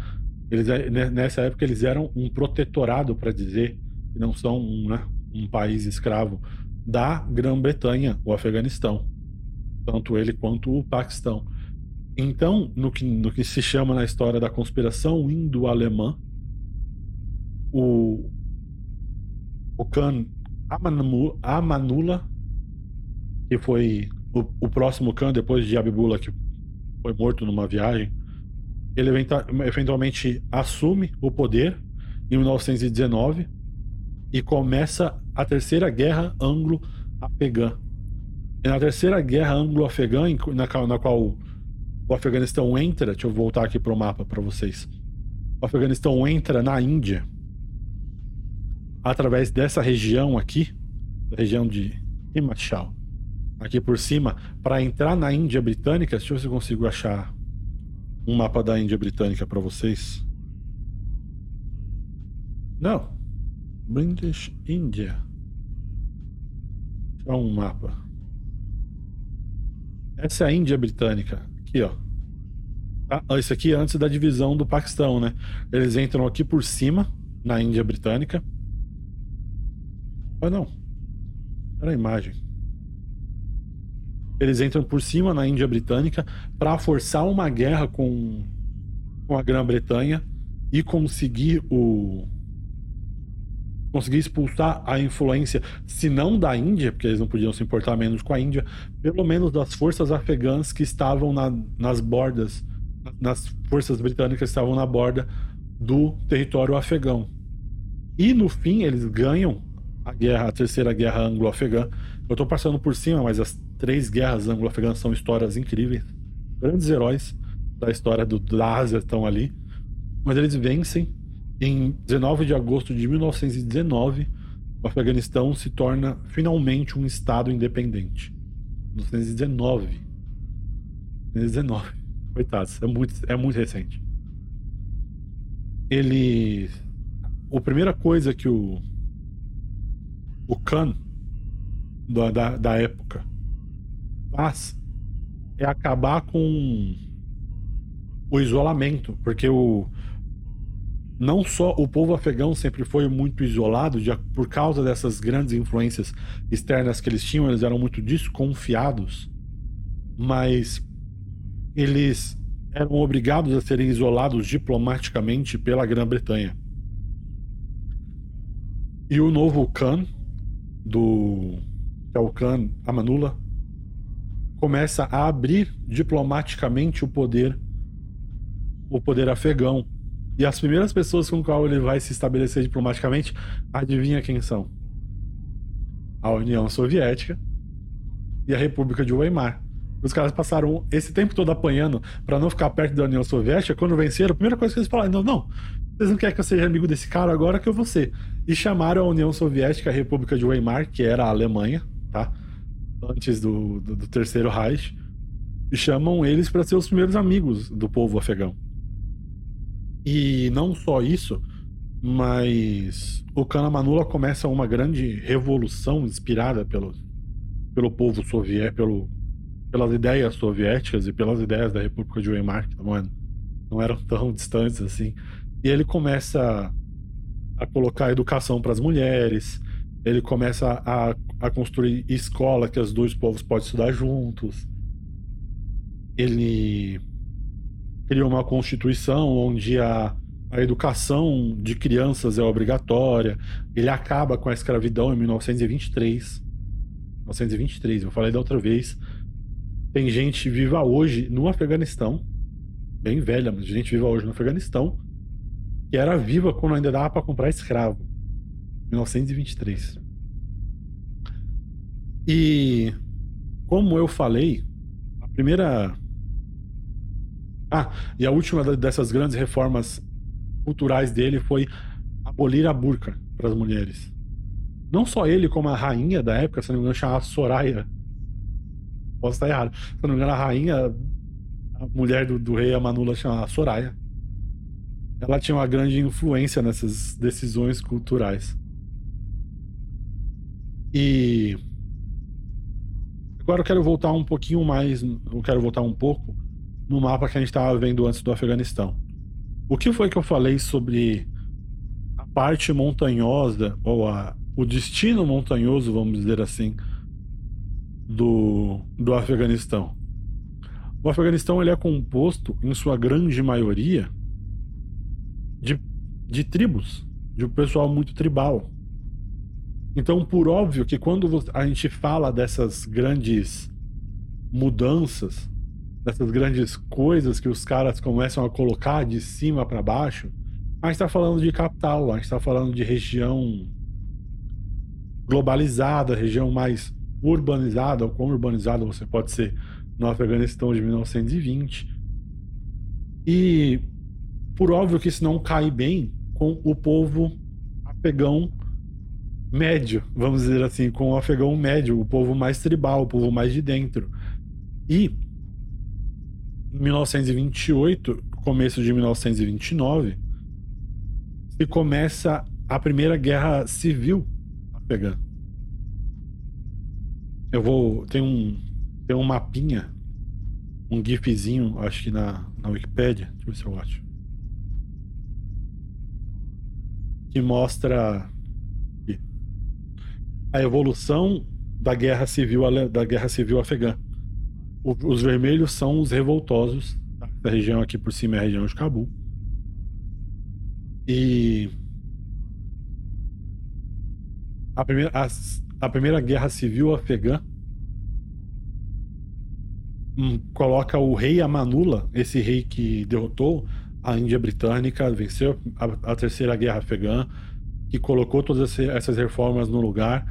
eles é, né, nessa época eles eram um protetorado para dizer não são um, né, um país escravo da Grã-Bretanha, o Afeganistão, tanto ele quanto o Paquistão. Então, no que, no que se chama na história da conspiração indo-alemã, o, o Khan Amanullah, que foi o, o próximo Khan, depois de Abibullah, que foi morto numa viagem, ele eventualmente assume o poder em 1919 e começa a Terceira Guerra Anglo-Afegã. E na Terceira Guerra Anglo-Afegã, na, na qual o Afeganistão entra, deixa eu voltar aqui para o mapa para vocês. O Afeganistão entra na Índia através dessa região aqui, região de Himachal aqui por cima, para entrar na Índia Britânica. Deixa eu ver se eu consigo achar um mapa da Índia Britânica para vocês. Não. British India. Só um mapa. Essa é a Índia Britânica. Aqui, ó. Ah, isso aqui é antes da divisão do Paquistão, né? Eles entram aqui por cima, na Índia Britânica. Ah, não. Era a imagem eles entram por cima na Índia Britânica para forçar uma guerra com, com a Grã-Bretanha e conseguir o conseguir expulsar a influência, se não da Índia, porque eles não podiam se importar menos com a Índia, pelo menos das forças afegãs que estavam na, nas bordas, nas forças britânicas que estavam na borda do território afegão. E no fim eles ganham a guerra, a terceira guerra anglo-afegã. Eu estou passando por cima, mas as três guerras anglo-afegãs são histórias incríveis. Grandes heróis da história do, da Ásia estão ali. Mas eles vencem. Em 19 de agosto de 1919, o Afeganistão se torna finalmente um Estado independente. 1919. 1919. Coitados, é muito, é muito recente. Ele. A primeira coisa que o. O Khan da, da, da época faz é acabar com o isolamento, porque o não só o povo afegão sempre foi muito isolado por causa dessas grandes influências externas que eles tinham, eles eram muito desconfiados, mas eles eram obrigados a serem isolados diplomaticamente pela Grã-Bretanha. E o novo Khan, do que é o Khan Amanullah, começa a abrir diplomaticamente o poder o poder afegão. E as primeiras pessoas com qual ele vai se estabelecer diplomaticamente, adivinha quem são? A União Soviética e a República de Weimar. Os caras passaram esse tempo todo apanhando para não ficar perto da União Soviética. Quando venceram, a primeira coisa que eles falaram: não, não, vocês não querem que eu seja amigo desse cara agora que eu vou ser. E chamaram a União Soviética, a República de Weimar, que era a Alemanha, tá? Antes do, do, do Terceiro Reich, e chamam eles para ser os primeiros amigos do povo afegão. E não só isso, mas o Kanamanula começa uma grande revolução inspirada pelo, pelo povo soviético, pelo, pelas ideias soviéticas e pelas ideias da República de Weimar, que não, não eram tão distantes assim. E ele começa a colocar educação para as mulheres, ele começa a, a construir escola que os dois povos podem estudar juntos. Ele criou uma constituição onde a, a educação de crianças é obrigatória. Ele acaba com a escravidão em 1923. 1923, eu falei da outra vez. Tem gente viva hoje no Afeganistão, bem velha, mas gente viva hoje no Afeganistão, que era viva quando ainda dava para comprar escravo. 1923. E como eu falei, a primeira ah, e a última dessas grandes reformas culturais dele foi abolir a burca para as mulheres. Não só ele, como a rainha da época, se não me engano, chamava Soraya. Posso estar errado. Se não me engano, a rainha, a mulher do, do rei Amanula chamava Soraya. Ela tinha uma grande influência nessas decisões culturais. E agora eu quero voltar um pouquinho mais, eu quero voltar um pouco no mapa que a gente estava vendo antes do Afeganistão. O que foi que eu falei sobre a parte montanhosa, ou a, o destino montanhoso, vamos dizer assim, do, do Afeganistão? O Afeganistão ele é composto, em sua grande maioria, de, de tribos, de um pessoal muito tribal. Então, por óbvio que quando a gente fala dessas grandes mudanças dessas grandes coisas que os caras começam a colocar de cima para baixo, a gente está falando de capital, a gente está falando de região globalizada, região mais urbanizada, ou quão urbanizada você pode ser no Afeganistão de 1920. E por óbvio que isso não cai bem com o povo afegão médio, vamos dizer assim, com o afegão médio, o povo mais tribal, o povo mais de dentro. E em 1928, começo de 1929, se começa a primeira guerra civil afegã. Eu vou. Tem um. Tem um mapinha. Um gifzinho, acho que na, na Wikipedia. Deixa eu ver se eu acho. Que mostra a evolução da guerra civil da guerra civil afegã os vermelhos são os revoltosos da região aqui por cima é a região de Cabul. E a primeira, a, a primeira guerra civil afegã hum, coloca o rei Amanullah, esse rei que derrotou a Índia Britânica, venceu a, a terceira guerra afegã, que colocou todas essas reformas no lugar,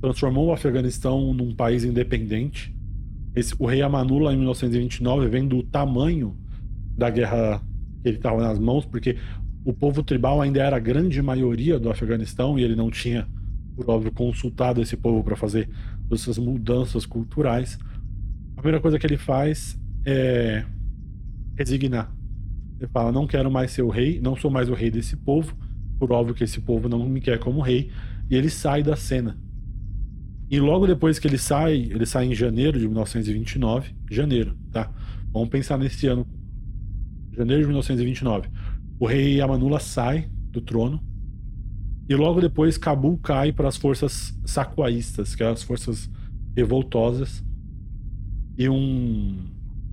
transformou o Afeganistão num país independente esse, o rei Amanullah, em 1929, vem do tamanho da guerra que ele estava nas mãos, porque o povo tribal ainda era a grande maioria do Afeganistão e ele não tinha, por óbvio, consultado esse povo para fazer essas mudanças culturais. A primeira coisa que ele faz é resignar. Ele fala: Não quero mais ser o rei, não sou mais o rei desse povo, por óbvio que esse povo não me quer como rei, e ele sai da cena. E logo depois que ele sai, ele sai em janeiro de 1929. Janeiro, tá? Vamos pensar nesse ano. Janeiro de 1929. O rei Amanullah sai do trono. E logo depois Cabul cai para as forças saquaístas, que são as forças revoltosas. E um,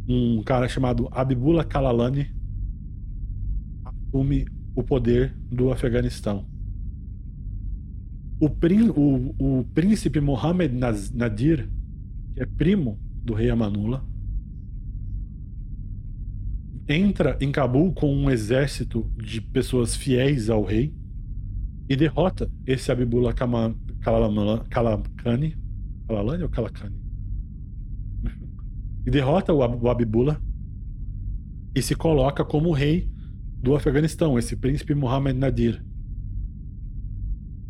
um cara chamado Abibullah Kalalani assume o poder do Afeganistão. O, o, o príncipe Mohammed Nadir, que é primo do rei Amanullah, entra em Cabul com um exército de pessoas fiéis ao rei e derrota esse Abibullah Kalakani. Kalalani ou Kalakani? E derrota o Abibullah e se coloca como rei do Afeganistão, esse príncipe Mohammed Nadir.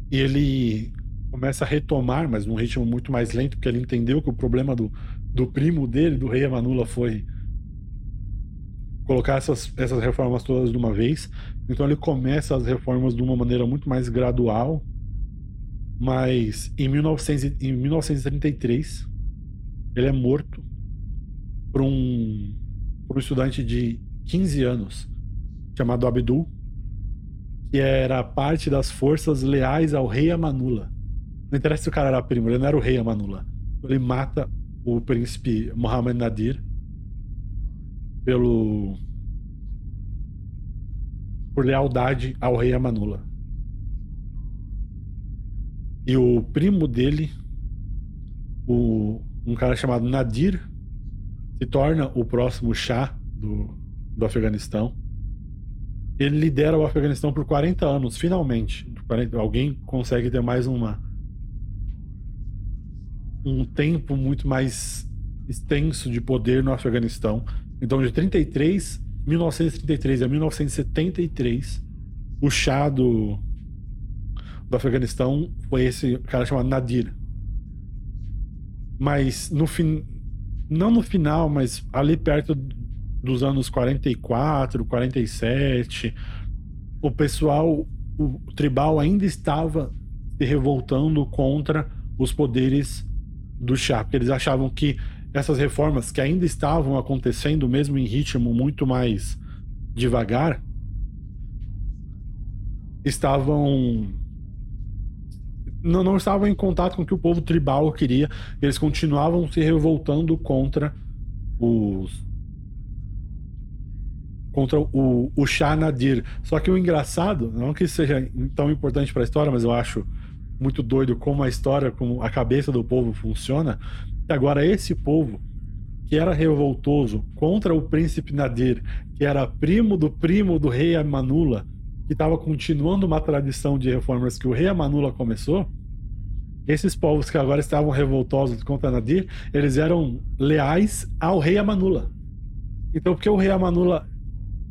E ele começa a retomar, mas num ritmo muito mais lento, porque ele entendeu que o problema do, do primo dele, do rei Amanullah, foi colocar essas, essas reformas todas de uma vez. Então ele começa as reformas de uma maneira muito mais gradual. Mas em, 1900, em 1933 ele é morto por um, por um estudante de 15 anos chamado Abdul, que era parte das forças leais ao rei Amanullah. Não interessa se o cara era primo, ele não era o rei Amanullah. Ele mata o príncipe Mohammed Nadir pelo por lealdade ao rei Amanullah. E o primo dele, o, um cara chamado Nadir, se torna o próximo chá do, do Afeganistão. Ele lidera o Afeganistão por 40 anos, finalmente. 40, alguém consegue ter mais uma um tempo muito mais extenso de poder no Afeganistão então, de 33, 1933 a 1973, o chá do, do Afeganistão foi esse cara chamado Nadir. Mas no fim, não no final, mas ali perto dos anos 44, 47, o pessoal, o tribal ainda estava se revoltando contra os poderes do chá, porque eles achavam que essas reformas que ainda estavam acontecendo, mesmo em ritmo muito mais devagar, estavam não, não estavam em contato com o que o povo tribal queria. Eles continuavam se revoltando contra os contra o, o Shah Nadir. Só que o engraçado, não que seja tão importante para a história, mas eu acho muito doido como a história, como a cabeça do povo funciona, Agora, esse povo que era revoltoso contra o príncipe Nadir, que era primo do primo do rei Amanula, que estava continuando uma tradição de reformas que o rei Amanula começou, esses povos que agora estavam revoltosos contra Nadir, eles eram leais ao rei Amanula. Então, porque o rei Amanula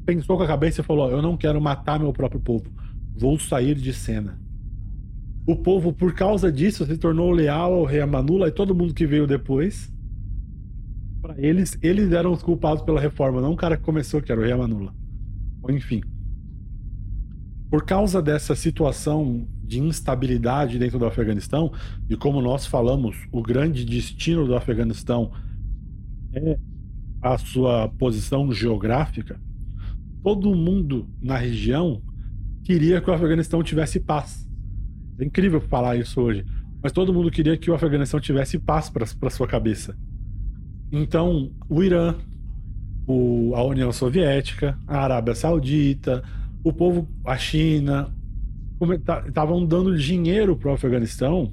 pensou com a cabeça e falou: Eu não quero matar meu próprio povo, vou sair de cena o povo, por causa disso, se tornou leal ao rei Amanula e todo mundo que veio depois. Para eles, eles eram os culpados pela reforma, não o cara que começou, que era o rei Amanula. Enfim. Por causa dessa situação de instabilidade dentro do Afeganistão, e como nós falamos, o grande destino do Afeganistão é a sua posição geográfica, todo mundo na região queria que o Afeganistão tivesse paz. É incrível falar isso hoje. Mas todo mundo queria que o Afeganistão tivesse paz para sua cabeça. Então, o Irã, o, a União Soviética, a Arábia Saudita, o povo, a China, estavam dando dinheiro para o Afeganistão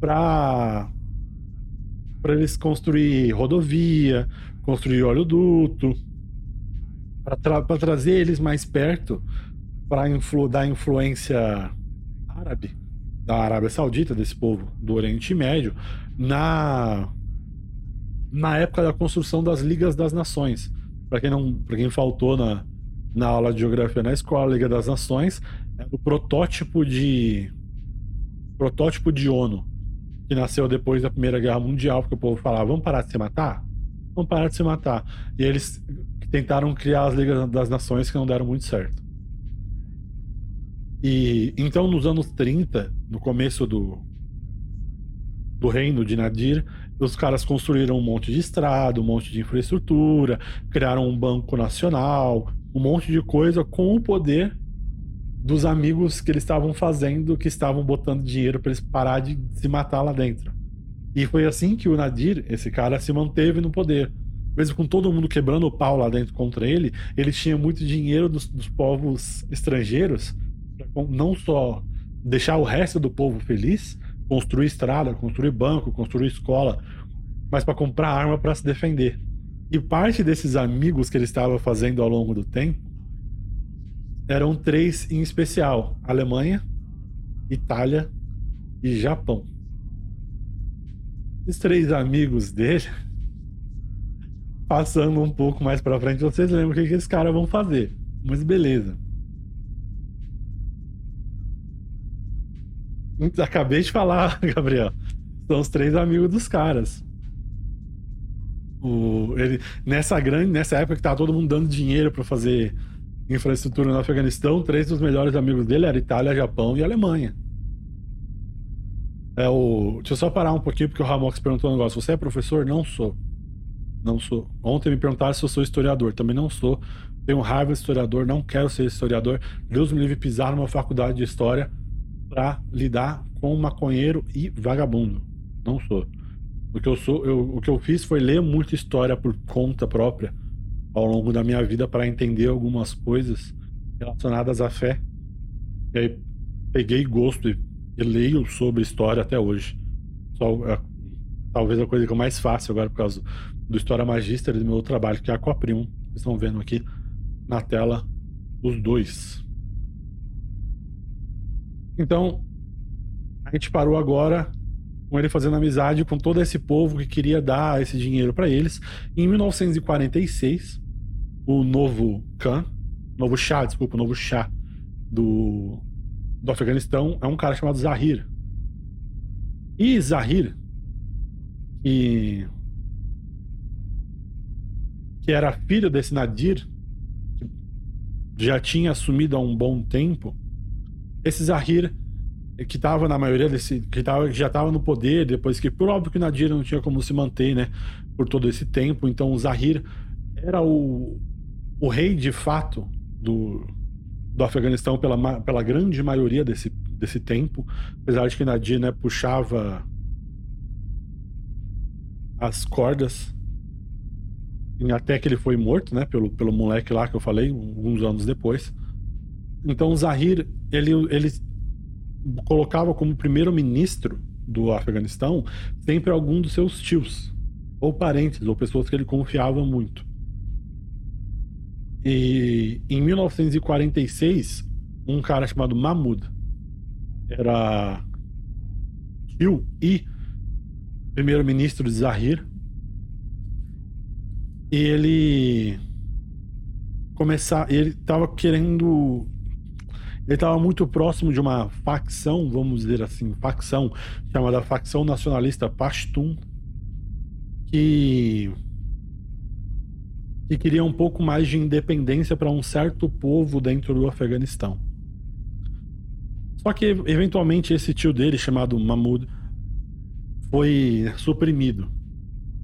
para para eles construir rodovia, construir oleoduto, para tra trazer eles mais perto, para influ dar influência árabe, da Arábia Saudita, desse povo do Oriente Médio, na na época da construção das Ligas das Nações. Para quem não, quem faltou na, na aula de geografia na escola, a Liga das Nações é o protótipo de protótipo de ONU que nasceu depois da Primeira Guerra Mundial, porque o povo falava: "Vamos parar de se matar? Vamos parar de se matar". E eles tentaram criar as Ligas das Nações que não deram muito certo. E então nos anos 30, no começo do do reino de Nadir, os caras construíram um monte de estrada, um monte de infraestrutura, criaram um banco nacional, um monte de coisa com o poder dos amigos que eles estavam fazendo, que estavam botando dinheiro para eles parar de se matar lá dentro. E foi assim que o Nadir, esse cara, se manteve no poder. mesmo com todo mundo quebrando o pau lá dentro contra ele, ele tinha muito dinheiro dos, dos povos estrangeiros, não só deixar o resto do povo feliz, construir estrada, construir banco, construir escola, mas para comprar arma para se defender. E parte desses amigos que ele estava fazendo ao longo do tempo eram três em especial: Alemanha, Itália e Japão. Os três amigos dele passando um pouco mais para frente, vocês lembram o que, que esses caras vão fazer. Mas beleza. Acabei de falar, <laughs> Gabriel. São os três amigos dos caras. O, ele, nessa grande, nessa época que tava todo mundo dando dinheiro para fazer infraestrutura no Afeganistão, três dos melhores amigos dele eram Itália, Japão e Alemanha. É o, deixa eu só parar um pouquinho porque o Ramox perguntou um negócio. Você é professor? Não sou. Não sou. Ontem me perguntaram se eu sou historiador. Também não sou. Tenho raiva de historiador, não quero ser historiador. Deus me livre pisar numa faculdade de história para lidar com maconheiro e vagabundo. Não sou. O que eu sou, eu, o que eu fiz foi ler muita história por conta própria ao longo da minha vida para entender algumas coisas relacionadas à fé. E aí peguei gosto e, e leio sobre história até hoje. Só, é, talvez a coisa que eu mais faço agora por causa do História Magíster do meu trabalho, que é a Coprimo. Vocês estão vendo aqui na tela os dois. Então, a gente parou agora com ele fazendo amizade com todo esse povo que queria dar esse dinheiro para eles. Em 1946, o novo Khan, novo Shah, desculpa, o novo Shah do, do Afeganistão é um cara chamado Zahir. E Zahir, que que era filho desse Nadir, que já tinha assumido há um bom tempo, esse Zahir, que estava na maioria desse. que, tava, já estava no poder, depois que, por óbvio que o Nadir não tinha como se manter, né, por todo esse tempo, então o Zahir era o, o rei de fato do, do Afeganistão pela, pela grande maioria desse, desse tempo, apesar de que Nadir né, puxava as cordas até que ele foi morto, né, pelo, pelo moleque lá que eu falei, alguns anos depois. Então o Zahir, ele, ele colocava como primeiro-ministro do Afeganistão sempre algum dos seus tios, ou parentes, ou pessoas que ele confiava muito. E em 1946, um cara chamado Mahmoud era tio e primeiro-ministro de Zahir e ele começar, ele estava querendo ele estava muito próximo de uma facção, vamos dizer assim, facção chamada facção nacionalista Pashtun, que que queria um pouco mais de independência para um certo povo dentro do Afeganistão. Só que eventualmente esse tio dele chamado Mahmoud foi suprimido.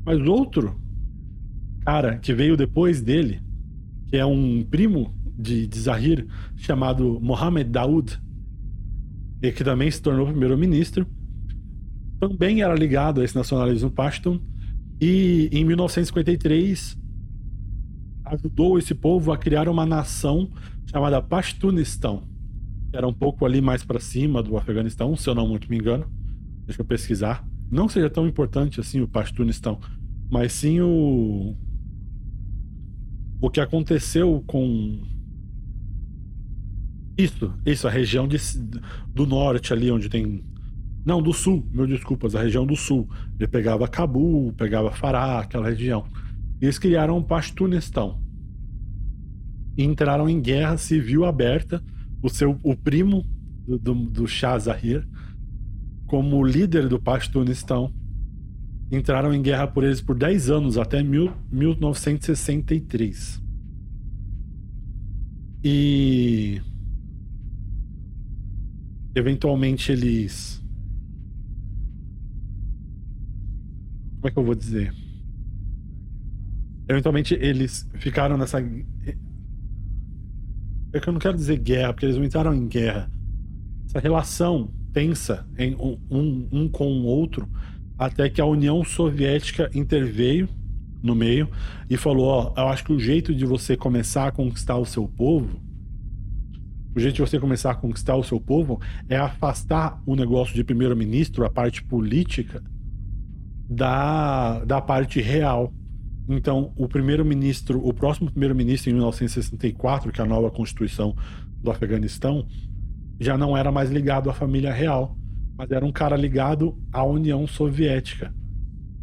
Mas outro cara que veio depois dele, que é um primo de, de Zahir, chamado Mohamed Daoud, e que também se tornou primeiro-ministro, também era ligado a esse nacionalismo pashtun, e em 1953 ajudou esse povo a criar uma nação chamada Pashtunistão, que era um pouco ali mais para cima do Afeganistão, se eu não muito me engano. Deixa eu pesquisar. Não seja tão importante assim o Pashtunistão, mas sim o o que aconteceu com isso, isso, a região de, do norte ali onde tem não, do sul, meu desculpas, a região do sul. Ele pegava Cabul, pegava Fará, aquela região. Eles criaram um Pashtunistão. E entraram em guerra civil aberta. O seu o primo do, do, do Shah Zahir, como líder do Pashtunistão, entraram em guerra por eles por 10 anos, até mil, 1963. E. Eventualmente eles. Como é que eu vou dizer? Eventualmente eles ficaram nessa. É que eu não quero dizer guerra, porque eles não entraram em guerra. Essa relação tensa em um, um, um com o outro até que a União Soviética interveio no meio e falou: Ó, eu acho que o jeito de você começar a conquistar o seu povo, o jeito de você começar a conquistar o seu povo é afastar o negócio de primeiro-ministro, a parte política, da, da parte real. Então, o primeiro-ministro, o próximo primeiro-ministro em 1964, que é a nova constituição do Afeganistão, já não era mais ligado à família real, mas era um cara ligado à União Soviética.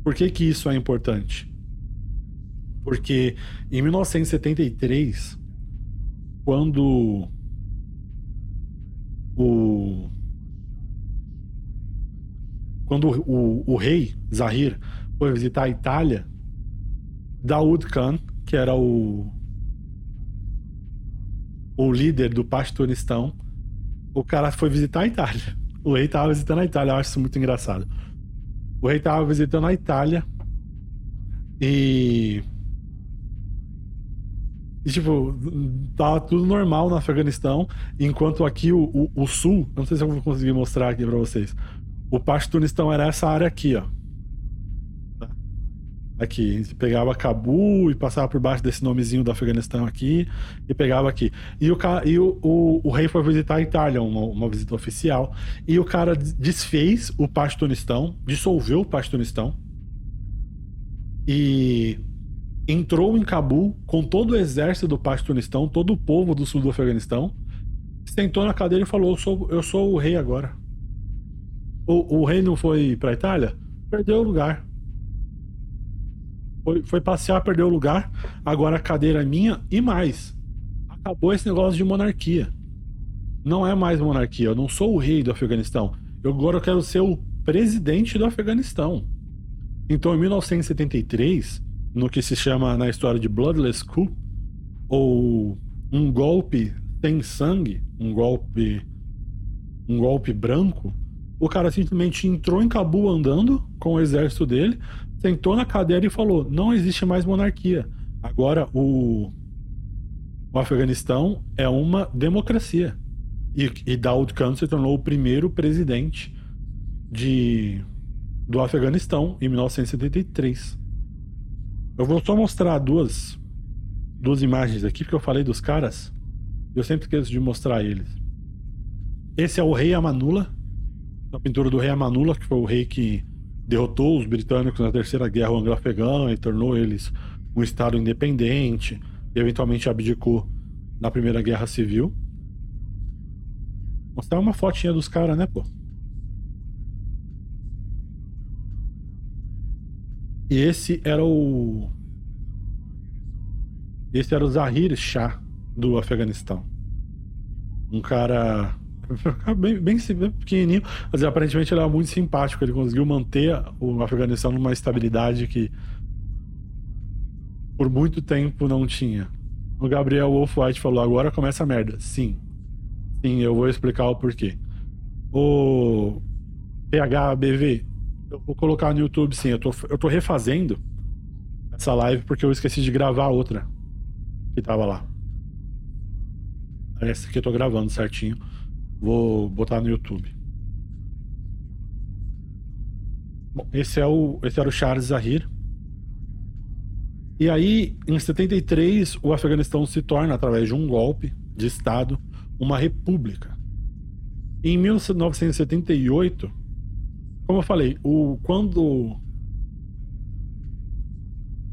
Por que que isso é importante? Porque em 1973, quando o quando o, o rei Zahir foi visitar a Itália, Daoud Khan, que era o o líder do Pastunistão, o cara foi visitar a Itália. O rei estava visitando a Itália, eu acho isso muito engraçado. O rei estava visitando a Itália e e, tipo, tava tudo normal no Afeganistão, enquanto aqui o, o, o, sul, não sei se eu vou conseguir mostrar aqui pra vocês. O Pashtunistão era essa área aqui, ó. Aqui, a gente pegava Cabul e passava por baixo desse nomezinho do Afeganistão aqui e pegava aqui. E o, e o, o, o rei foi visitar a Itália, uma, uma visita oficial, e o cara desfez o Pashtunistão, dissolveu o Pashtunistão e entrou em Cabul com todo o exército do Pastunistão, todo o povo do sul do Afeganistão, sentou na cadeira e falou: Eu sou, eu sou o rei agora. O, o rei não foi pra Itália? Perdeu o lugar. Foi, foi passear, perdeu o lugar. Agora a cadeira é minha e mais. Acabou esse negócio de monarquia. Não é mais monarquia. Eu não sou o rei do Afeganistão. Eu agora eu quero ser o presidente do Afeganistão. Então, em 1973, no que se chama na história de Bloodless Coup, ou um golpe sem sangue, um golpe um golpe branco, o cara simplesmente entrou em Cabul andando com o exército dele, sentou na cadeira e falou: "Não existe mais monarquia. Agora o o Afeganistão é uma democracia". E, e Daoud Khan se tornou o primeiro presidente de do Afeganistão em 1973. Eu vou só mostrar duas, duas imagens aqui, porque eu falei dos caras. Eu sempre esqueço de mostrar eles. Esse é o rei Amanula, a pintura do rei Amanula, que foi o rei que derrotou os britânicos na terceira guerra anglo-afegã e tornou eles um estado independente, e eventualmente abdicou na primeira guerra civil. Mostrar uma fotinha dos caras, né, pô? E esse era o. Esse era o Zahir Shah do Afeganistão. Um cara <laughs> bem, bem, bem pequenininho, mas aparentemente ele era muito simpático. Ele conseguiu manter o Afeganistão numa estabilidade que por muito tempo não tinha. O Gabriel Wolf White falou: agora começa a merda. Sim. Sim, eu vou explicar o porquê. O PHBV, eu vou colocar no YouTube, sim. Eu tô, eu tô refazendo essa live porque eu esqueci de gravar outra que tava lá. Essa aqui eu tô gravando certinho. Vou botar no YouTube. Bom, esse é o esse era o Charles Zahir. E aí, em 73, o Afeganistão se torna, através de um golpe de Estado, uma república. Em 1978, como eu falei, o, quando.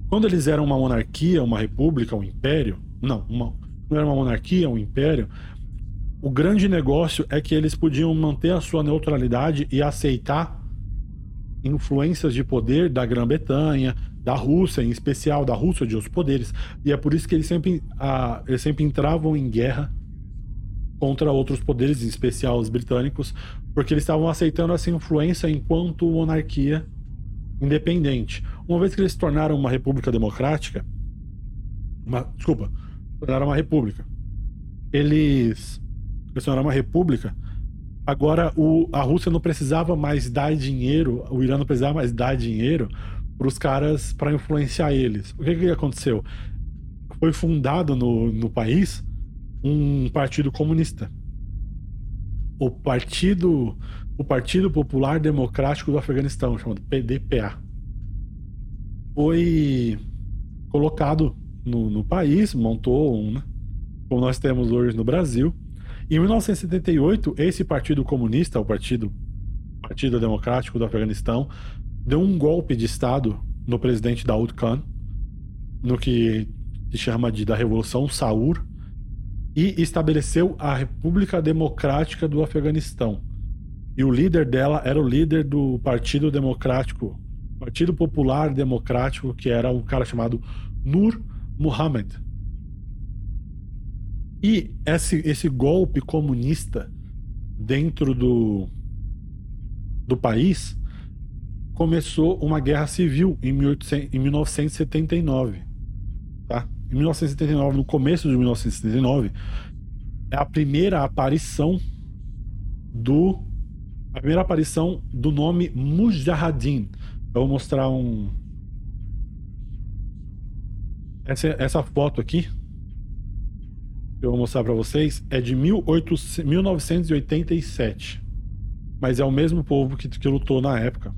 Quando eles eram uma monarquia, uma república, um império. Não, uma, não era uma monarquia, um império. O grande negócio é que eles podiam manter a sua neutralidade e aceitar influências de poder da Grã-Bretanha, da Rússia, em especial da Rússia de outros poderes. E é por isso que eles sempre, ah, eles sempre entravam em guerra contra outros poderes, em especial os britânicos, porque eles estavam aceitando essa influência enquanto monarquia independente. Uma vez que eles se tornaram uma república democrática, uma, desculpa, tornaram uma república. Eles, eles tornaram uma república. Agora o, a Rússia não precisava mais dar dinheiro, o Irã não precisava mais dar dinheiro para os caras para influenciar eles. O que, que aconteceu? Foi fundado no, no país um partido comunista. O Partido, o partido Popular Democrático do Afeganistão, chamado PDPA. Foi colocado no, no país, montou um, né? como nós temos hoje no Brasil. Em 1978, esse Partido Comunista, o Partido, Partido Democrático do Afeganistão, deu um golpe de Estado no presidente Daoud Khan, no que se chama de da Revolução Saur, e estabeleceu a República Democrática do Afeganistão. E o líder dela era o líder do Partido Democrático, Partido Popular Democrático, que era um cara chamado Nur Muhammad. E esse, esse golpe comunista dentro do, do país começou uma guerra civil em, 1800, em 1979. Tá? Em 1979, no começo de 1979, é a primeira aparição do a primeira aparição do nome Mujahideen. Eu vou mostrar um essa, essa foto aqui eu vou mostrar para vocês é de 18, 1987. Mas é o mesmo povo que, que lutou na época.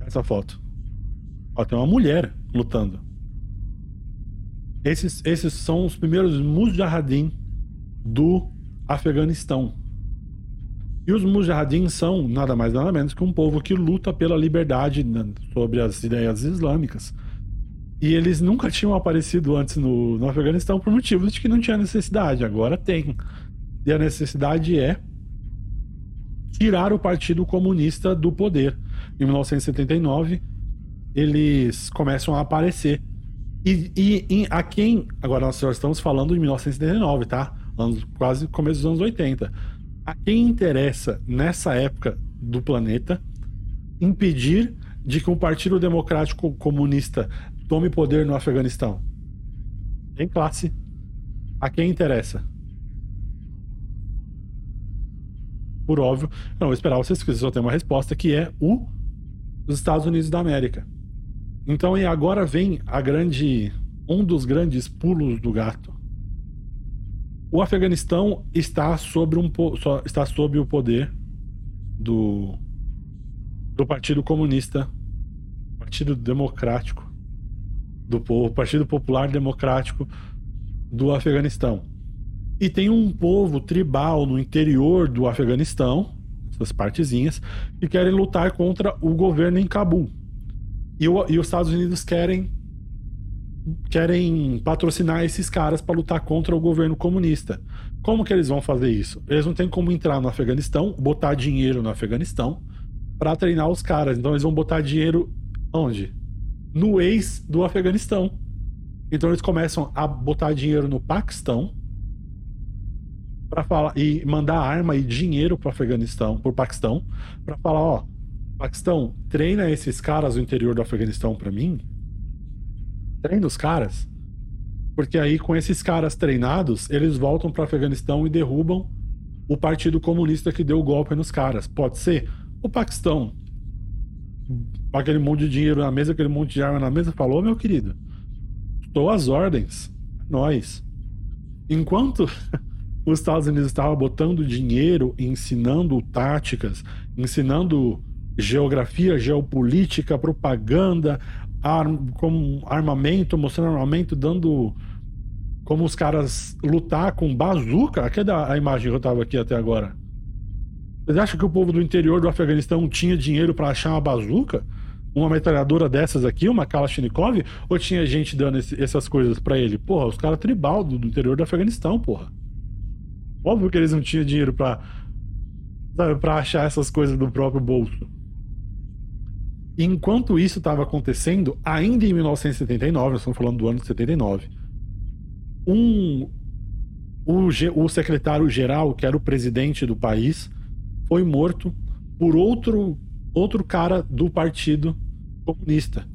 Essa foto. Ó, tem uma mulher lutando. Esses, esses são os primeiros mujahideen do Afeganistão. E os mujahideen são nada mais nada menos que um povo que luta pela liberdade né, sobre as ideias islâmicas. E eles nunca tinham aparecido antes no, no Afeganistão por motivos de que não tinha necessidade. Agora tem. E a necessidade é tirar o Partido Comunista do poder. Em 1979, eles começam a aparecer. E, e, e a quem. Agora nós estamos falando de 1979, tá? Anos, quase começo dos anos 80. A quem interessa nessa época do planeta impedir de que o Partido Democrático Comunista tome poder no Afeganistão? Em classe. A quem interessa? Por óbvio, não vou esperar vocês que só tem uma resposta que é o os Estados Unidos da América. Então, e agora vem a grande um dos grandes pulos do gato. O Afeganistão está sobre um está sob o poder do do Partido Comunista, Partido Democrático do povo, Partido Popular Democrático do Afeganistão. E tem um povo tribal no interior do Afeganistão, essas partezinhas, que querem lutar contra o governo em Cabul. E, o, e os Estados Unidos querem querem patrocinar esses caras para lutar contra o governo comunista. Como que eles vão fazer isso? Eles não têm como entrar no Afeganistão, botar dinheiro no Afeganistão para treinar os caras. Então eles vão botar dinheiro onde? No ex do Afeganistão. Então eles começam a botar dinheiro no Paquistão para falar e mandar arma e dinheiro para Afeganistão, para o Paquistão, para falar, ó, Paquistão, treina esses caras do interior do Afeganistão para mim. Treina os caras. Porque aí com esses caras treinados, eles voltam para Afeganistão e derrubam o Partido Comunista que deu o golpe nos caras. Pode ser o Paquistão aquele monte de dinheiro na mesa, aquele monte de arma na mesa, falou, meu querido, estou às ordens, nós. Enquanto <laughs> os Estados Unidos estavam botando dinheiro, ensinando táticas, ensinando geografia, geopolítica, propaganda, como armamento, mostrando armamento, dando como os caras lutar com bazuca. Cadê a imagem que eu tava aqui até agora? Vocês acham que o povo do interior do Afeganistão tinha dinheiro para achar uma bazuca? Uma metralhadora dessas aqui, uma Kalashnikov? Ou tinha gente dando esse, essas coisas para ele? Porra, os caras tribal do, do, interior do Afeganistão, porra. Óbvio que eles não tinham dinheiro pra, sabe, pra achar essas coisas do próprio bolso. Enquanto isso estava acontecendo, ainda em 1979, nós estamos falando do ano de 79, um, o, o secretário-geral, que era o presidente do país, foi morto por outro, outro cara do Partido Comunista,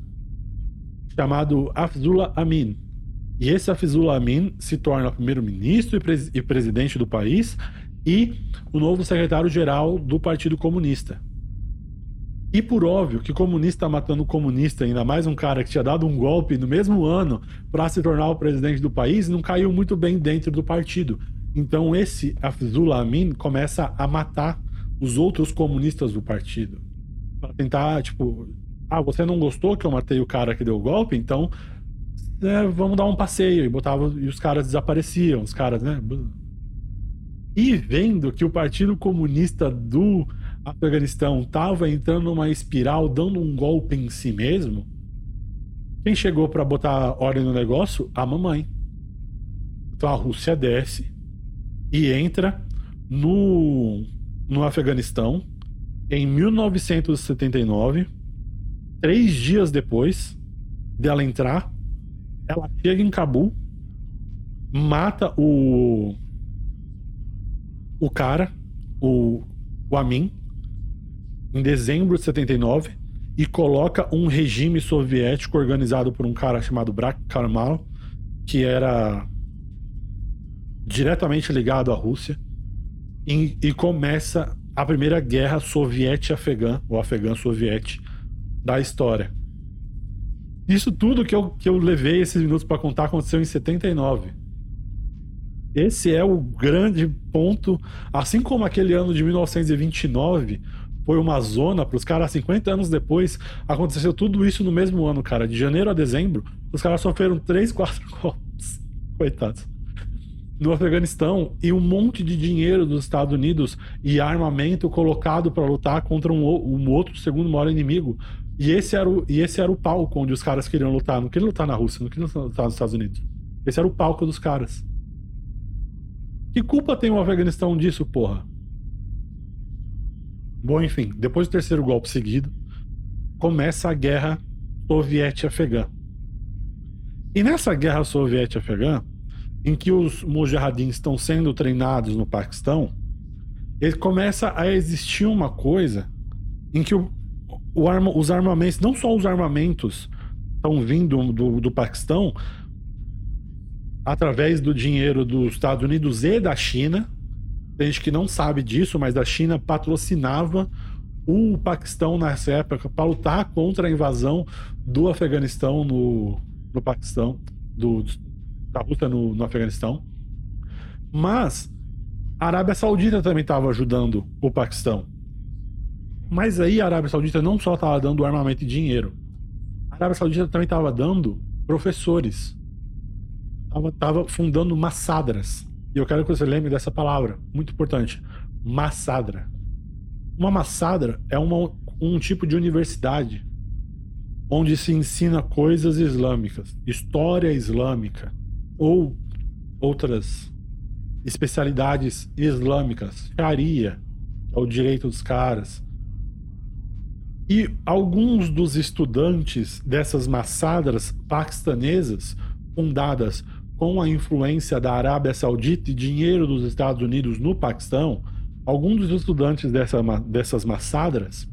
chamado Afzullah Amin. E esse Afzullah Amin se torna primeiro-ministro e, pres e presidente do país e o novo secretário-geral do Partido Comunista. E por óbvio que comunista matando comunista, ainda mais um cara que tinha dado um golpe no mesmo ano para se tornar o presidente do país, não caiu muito bem dentro do partido. Então esse Afzullah Amin começa a matar os outros comunistas do partido. Pra tentar, tipo, ah, você não gostou que eu matei o cara que deu o golpe? Então é, vamos dar um passeio. E botava, e os caras desapareciam, os caras, né? E vendo que o Partido Comunista do Afeganistão estava entrando numa espiral, dando um golpe em si mesmo, quem chegou para botar ordem no negócio? A mamãe. Então a Rússia desce e entra no, no Afeganistão em 1979. Três dias depois dela entrar, ela chega em Cabul, mata o o cara, o, o Amin, em dezembro de 79 e coloca um regime soviético organizado por um cara chamado Brak Karmal, que era diretamente ligado à Rússia, e, e começa a primeira guerra soviética-afegã, ou afegã-soviética, da história. Isso tudo que eu, que eu levei esses minutos para contar aconteceu em 79. Esse é o grande ponto. Assim como aquele ano de 1929 foi uma zona para os caras, 50 anos depois, aconteceu tudo isso no mesmo ano, cara. De janeiro a dezembro, os caras sofreram 3, 4 <laughs> golpes. Coitados. No Afeganistão, e um monte de dinheiro dos Estados Unidos e armamento colocado para lutar contra um, um, outro segundo maior inimigo. E esse, era o, e esse era o palco onde os caras queriam lutar. Não queriam lutar na Rússia, não queriam lutar nos Estados Unidos. Esse era o palco dos caras. Que culpa tem o Afeganistão disso, porra? Bom, enfim, depois do terceiro golpe seguido, começa a guerra soviética-afegã. E nessa guerra soviética-afegã, em que os mujahideen estão sendo treinados no Paquistão, ele começa a existir uma coisa em que o, o arma, os armamentos, não só os armamentos estão vindo do, do Paquistão, através do dinheiro dos Estados Unidos e da China. Tem gente que não sabe disso, mas a China patrocinava o Paquistão nessa época para lutar contra a invasão do Afeganistão no, no Paquistão, do, da Rússia no, no Afeganistão. Mas a Arábia Saudita também estava ajudando o Paquistão. Mas aí a Arábia Saudita não só estava dando armamento e dinheiro, a Arábia Saudita também estava dando professores tava, tava fundando massadras. E eu quero que você lembre dessa palavra, muito importante. Massadra. Uma massadra é uma, um tipo de universidade onde se ensina coisas islâmicas, história islâmica ou outras especialidades islâmicas, Sharia, é o direito dos caras. E alguns dos estudantes dessas massadras paquistanesas, fundadas com a influência da Arábia Saudita e dinheiro dos Estados Unidos no Paquistão, alguns dos estudantes dessa, dessas massadras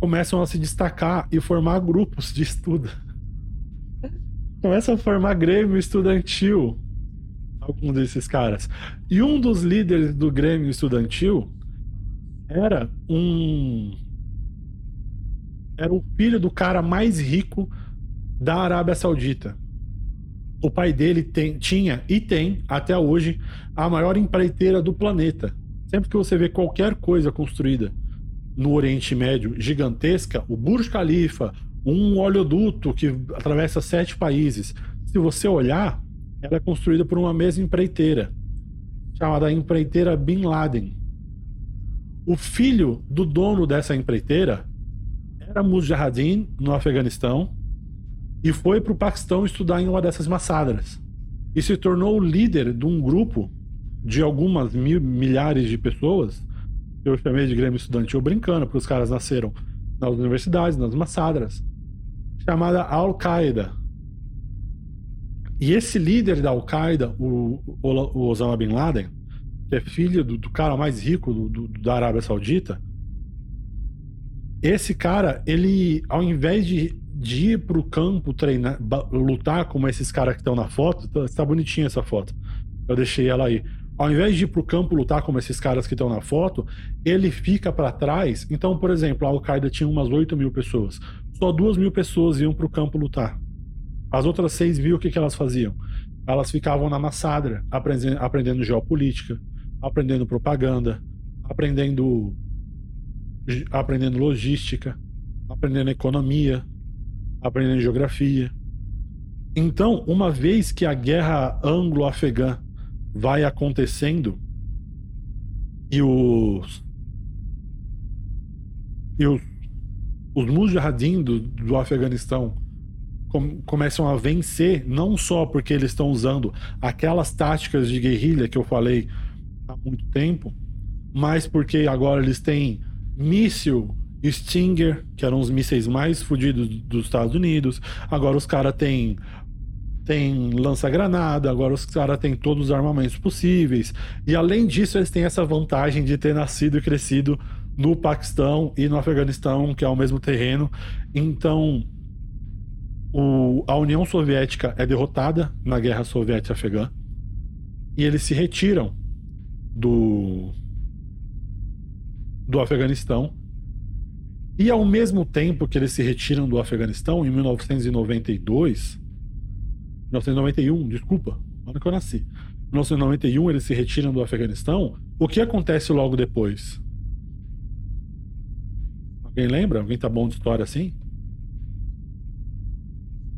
começam a se destacar e formar grupos de estudo. Começam a formar grêmio estudantil, alguns desses caras. E um dos líderes do grêmio estudantil era um. Era o filho do cara mais rico da Arábia Saudita o pai dele tem, tinha e tem, até hoje, a maior empreiteira do planeta. Sempre que você vê qualquer coisa construída no Oriente Médio gigantesca, o Burj Khalifa, um oleoduto que atravessa sete países, se você olhar, ela é construída por uma mesma empreiteira, chamada empreiteira Bin Laden. O filho do dono dessa empreiteira era Mujahideen, no Afeganistão, e foi para o Paquistão estudar em uma dessas massadras. E se tornou o líder de um grupo de algumas mil, milhares de pessoas, eu chamei de Grêmio Estudantil brincando, porque os caras nasceram nas universidades, nas massadras, chamada Al-Qaeda. E esse líder da Al-Qaeda, o, o, Osama Bin Laden, que é filho do, do cara mais rico do, do, da Arábia Saudita, esse cara, ele, ao invés de de ir pro campo treinar, lutar como esses caras que estão na foto, tá, tá bonitinha essa foto. Eu deixei ela aí. Ao invés de ir pro campo lutar como esses caras que estão na foto, ele fica para trás. Então, por exemplo, a Al-Qaeda tinha umas 8 mil pessoas. Só 2 mil pessoas iam pro campo lutar. As outras 6 mil, o que, que elas faziam? Elas ficavam na massadra, aprendendo, aprendendo geopolítica, aprendendo propaganda, aprendendo, aprendendo logística, aprendendo economia, aprendendo geografia. Então, uma vez que a guerra anglo-afegã vai acontecendo e os e os, os mujahideen do, do Afeganistão com, começam a vencer, não só porque eles estão usando aquelas táticas de guerrilha que eu falei há muito tempo, mas porque agora eles têm míssil Stinger, que eram os mísseis mais fodidos dos Estados Unidos. Agora os caras têm tem lança-granada, agora os caras têm todos os armamentos possíveis. E além disso, eles têm essa vantagem de ter nascido e crescido no Paquistão e no Afeganistão, que é o mesmo terreno. Então, o, a União Soviética é derrotada na Guerra Soviética-Afegã e eles se retiram do, do Afeganistão. E ao mesmo tempo que eles se retiram do Afeganistão, em 1992, 1991, desculpa, ano que eu nasci. 1991 eles se retiram do Afeganistão. O que acontece logo depois? Alguém lembra? Alguém tá bom de história assim?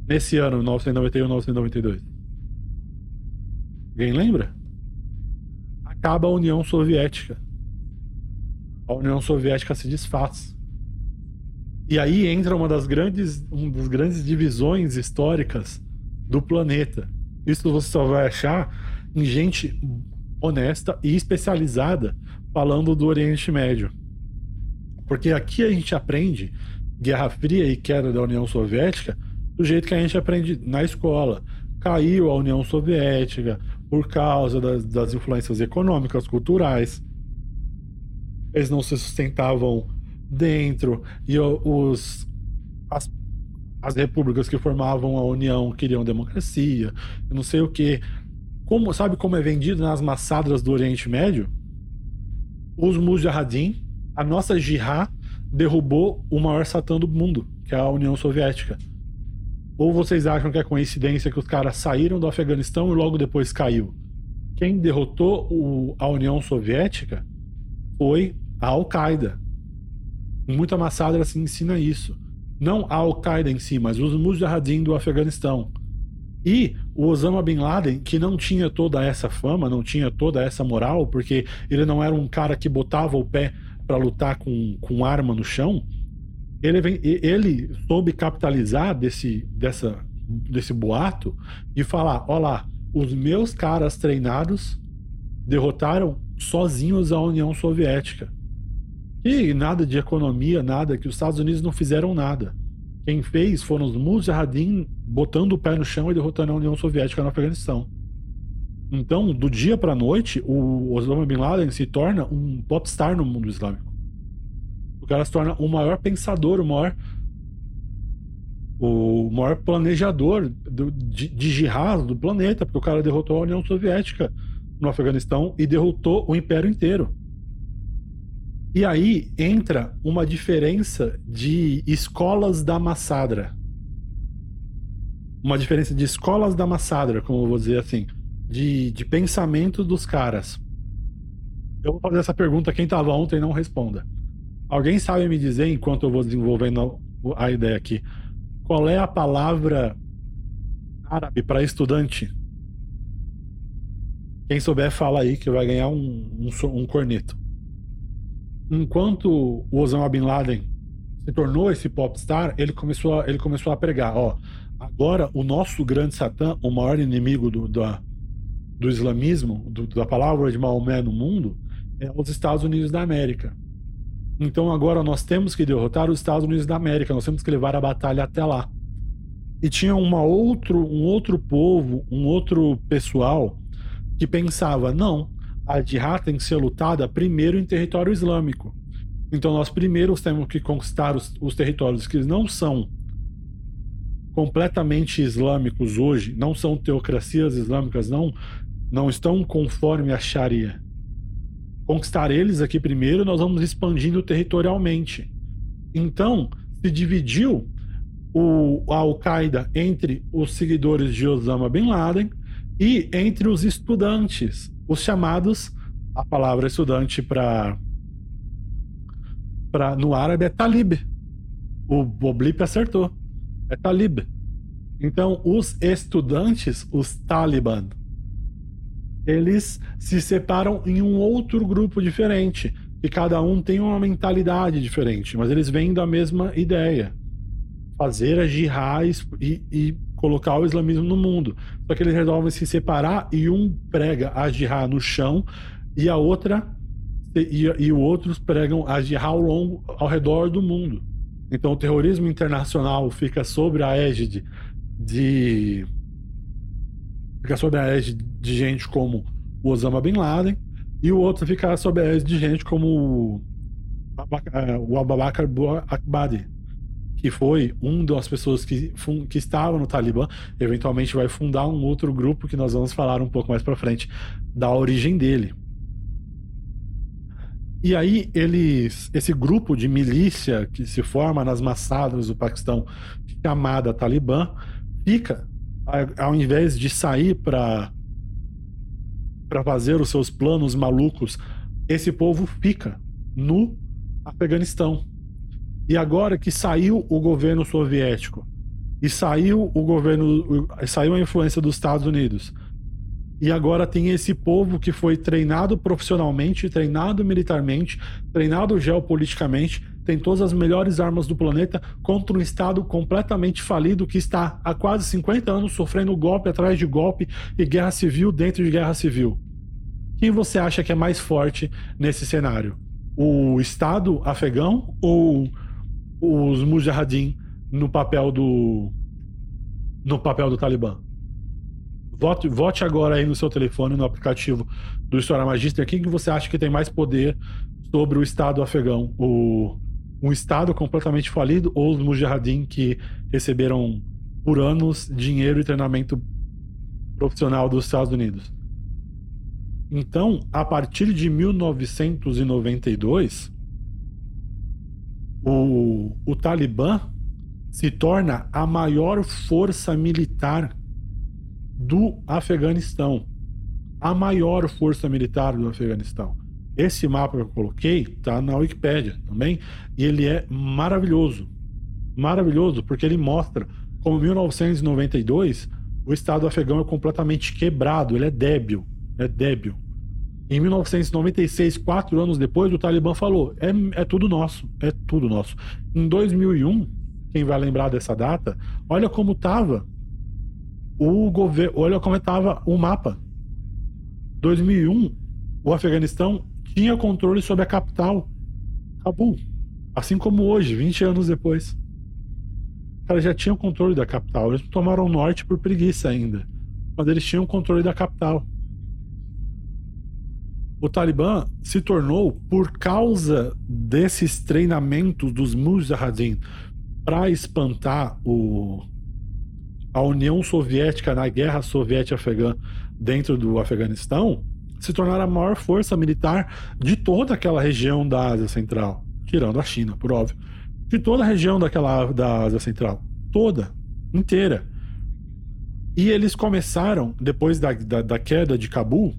Nesse ano, 1991, 1992. Alguém lembra? Acaba a União Soviética. A União Soviética se desfaz. E aí entra uma das grandes, uma das grandes divisões históricas do planeta. Isso você só vai achar em gente honesta e especializada falando do Oriente Médio. Porque aqui a gente aprende Guerra Fria e queda da União Soviética do jeito que a gente aprende na escola. Caiu a União Soviética por causa das, das influências econômicas, culturais. Eles não se sustentavam dentro e os as as repúblicas que formavam a União queriam democracia, não sei o que. Como, sabe como é vendido nas massacres do Oriente Médio? Os Mujahideen, a nossa jihad, derrubou o maior satã do mundo, que é a União Soviética. Ou vocês acham que é coincidência que os caras saíram do Afeganistão e logo depois caiu? Quem derrotou o, a União Soviética foi a Al-Qaeda. Muita massacre assim ensina isso não a Al-Qaeda em si, mas os Mujahideen do Afeganistão. E o Osama Bin Laden, que não tinha toda essa fama, não tinha toda essa moral, porque ele não era um cara que botava o pé para lutar com, com arma no chão, ele, vem, ele soube capitalizar desse, dessa, desse boato e falar: olha lá, os meus caras treinados derrotaram sozinhos a União Soviética. E nada de economia, nada, que os Estados Unidos não fizeram nada. Quem fez foram os Mujahideen botando o pé no chão e derrotando a União Soviética no Afeganistão. Então, do dia para noite, o Osama Bin Laden se torna um popstar no mundo islâmico. O cara se torna o maior pensador, o maior o maior planejador do, de, de jihad do planeta, porque o cara derrotou a União Soviética no Afeganistão e derrotou o império inteiro. E aí entra uma diferença de escolas da Massadra. Uma diferença de escolas da Massadra, como eu vou dizer assim, de, de pensamento dos caras. Eu vou fazer essa pergunta, quem estava ontem não responda. Alguém sabe me dizer, enquanto eu vou desenvolvendo a ideia aqui, qual é a palavra árabe para estudante? Quem souber, fala aí que vai ganhar um, um, um corneto enquanto o Osama Bin Laden se tornou esse popstar, ele começou a, ele começou a pregar, ó, agora o nosso grande Satã, o maior inimigo do, da, do islamismo, do, da palavra de Maomé no mundo, é os Estados Unidos da América. Então agora nós temos que derrotar os Estados Unidos da América, nós temos que levar a batalha até lá. E tinha uma outro, um outro povo, um outro pessoal que pensava, não, a jihad tem que ser lutada primeiro em território islâmico. Então nós primeiro temos que conquistar os, os territórios que não são completamente islâmicos hoje, não são teocracias islâmicas, não, não estão conforme a Sharia. Conquistar eles aqui primeiro, nós vamos expandindo territorialmente. Então, se dividiu o, a Al-Qaeda entre os seguidores de Osama Bin Laden e entre os estudantes os chamados, a palavra estudante para para no árabe é talib. O Boblip acertou. É talib. Então, os estudantes, os Taliban, eles se separam em um outro grupo diferente. E cada um tem uma mentalidade diferente, mas eles vêm da mesma ideia. Fazer a jihad e, e colocar o islamismo no mundo. Só que eles resolvem se separar e um prega a jihad no chão e a outra e, e outros pregam a jihad ao, longo, ao redor do mundo. Então o terrorismo internacional fica sobre a égide de fica sob a égide de gente como o Osama Bin Laden e o outro fica sob a égide de gente como o Abubakar Akbadi, que foi um das pessoas que, que estava no Talibã, eventualmente vai fundar um outro grupo que nós vamos falar um pouco mais para frente da origem dele. E aí eles, esse grupo de milícia que se forma nas massadas do Paquistão, chamada Talibã, fica ao invés de sair para para fazer os seus planos malucos, esse povo fica no Afeganistão. E agora que saiu o governo soviético e saiu o governo, saiu a influência dos Estados Unidos, e agora tem esse povo que foi treinado profissionalmente, treinado militarmente, treinado geopoliticamente, tem todas as melhores armas do planeta contra um Estado completamente falido que está há quase 50 anos sofrendo golpe atrás de golpe e guerra civil dentro de guerra civil. Quem você acha que é mais forte nesse cenário? O Estado afegão ou os mujahideen no papel do no papel do Talibã? Vote, vote agora aí no seu telefone, no aplicativo do História Magíster, quem que você acha que tem mais poder sobre o Estado afegão? O, um Estado completamente falido ou os mujahideen que receberam por anos dinheiro e treinamento profissional dos Estados Unidos? Então, a partir de 1992, o, o Talibã se torna a maior força militar do Afeganistão. A maior força militar do Afeganistão. Esse mapa que eu coloquei está na Wikipédia também, e ele é maravilhoso. Maravilhoso, porque ele mostra como em 1992 o Estado afegão é completamente quebrado, ele é débil, é débil. Em 1996, quatro anos depois, o Talibã falou: é, é tudo nosso, é tudo nosso. Em 2001, quem vai lembrar dessa data, olha como estava o governo. Olha como estava o mapa. 2001, o Afeganistão tinha controle sobre a capital, Cabul. Assim como hoje, 20 anos depois. Cara, já tinham controle da capital. Eles tomaram o norte por preguiça ainda. Mas eles tinham controle da capital. O Talibã se tornou, por causa desses treinamentos dos Mujahideen para espantar o, a União Soviética na Guerra Soviética-Afegã dentro do Afeganistão, se tornar a maior força militar de toda aquela região da Ásia Central, tirando a China, por óbvio. De toda a região daquela da Ásia Central, toda, inteira. E eles começaram, depois da, da, da queda de Cabul,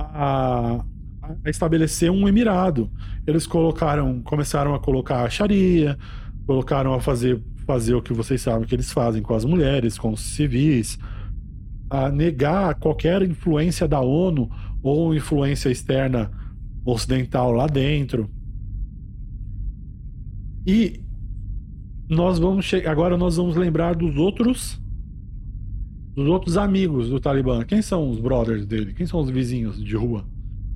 a, a, estabelecer um emirado. Eles colocaram, começaram a colocar a Sharia, colocaram a fazer fazer o que vocês sabem que eles fazem com as mulheres, com os civis, a negar qualquer influência da ONU ou influência externa ocidental lá dentro. E nós vamos agora nós vamos lembrar dos outros dos outros amigos do Talibã. Quem são os brothers dele? Quem são os vizinhos de rua?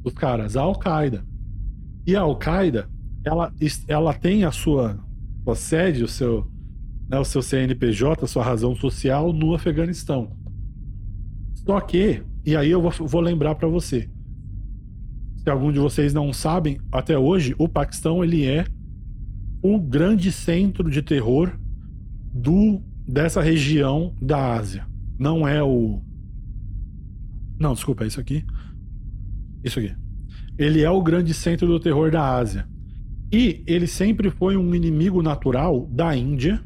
Os caras, a Al-Qaeda. E a Al-Qaeda, ela, ela tem a sua, sua sede, o seu né, o seu CNPJ, a sua razão social no Afeganistão. Só que, e aí eu vou, vou lembrar para você, se algum de vocês não sabem, até hoje o Paquistão ele é o grande centro de terror do dessa região da Ásia. Não é o Não, desculpa, é isso aqui. Isso aqui. Ele é o grande centro do terror da Ásia. E ele sempre foi um inimigo natural da Índia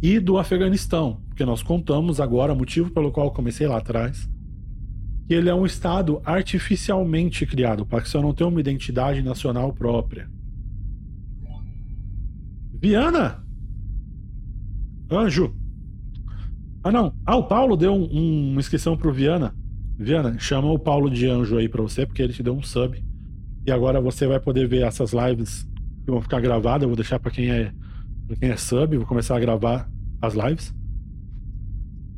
e do Afeganistão, porque nós contamos agora, motivo pelo qual comecei lá atrás, que ele é um estado artificialmente criado. O Paquistão não tem uma identidade nacional própria. Viana! Anjo! Ah, não. Ah, o Paulo deu um, um, uma inscrição pro Viana. Viana, chama o Paulo de anjo aí pra você, porque ele te deu um sub. E agora você vai poder ver essas lives que vão ficar gravadas. Eu vou deixar pra quem é, pra quem é sub, vou começar a gravar as lives.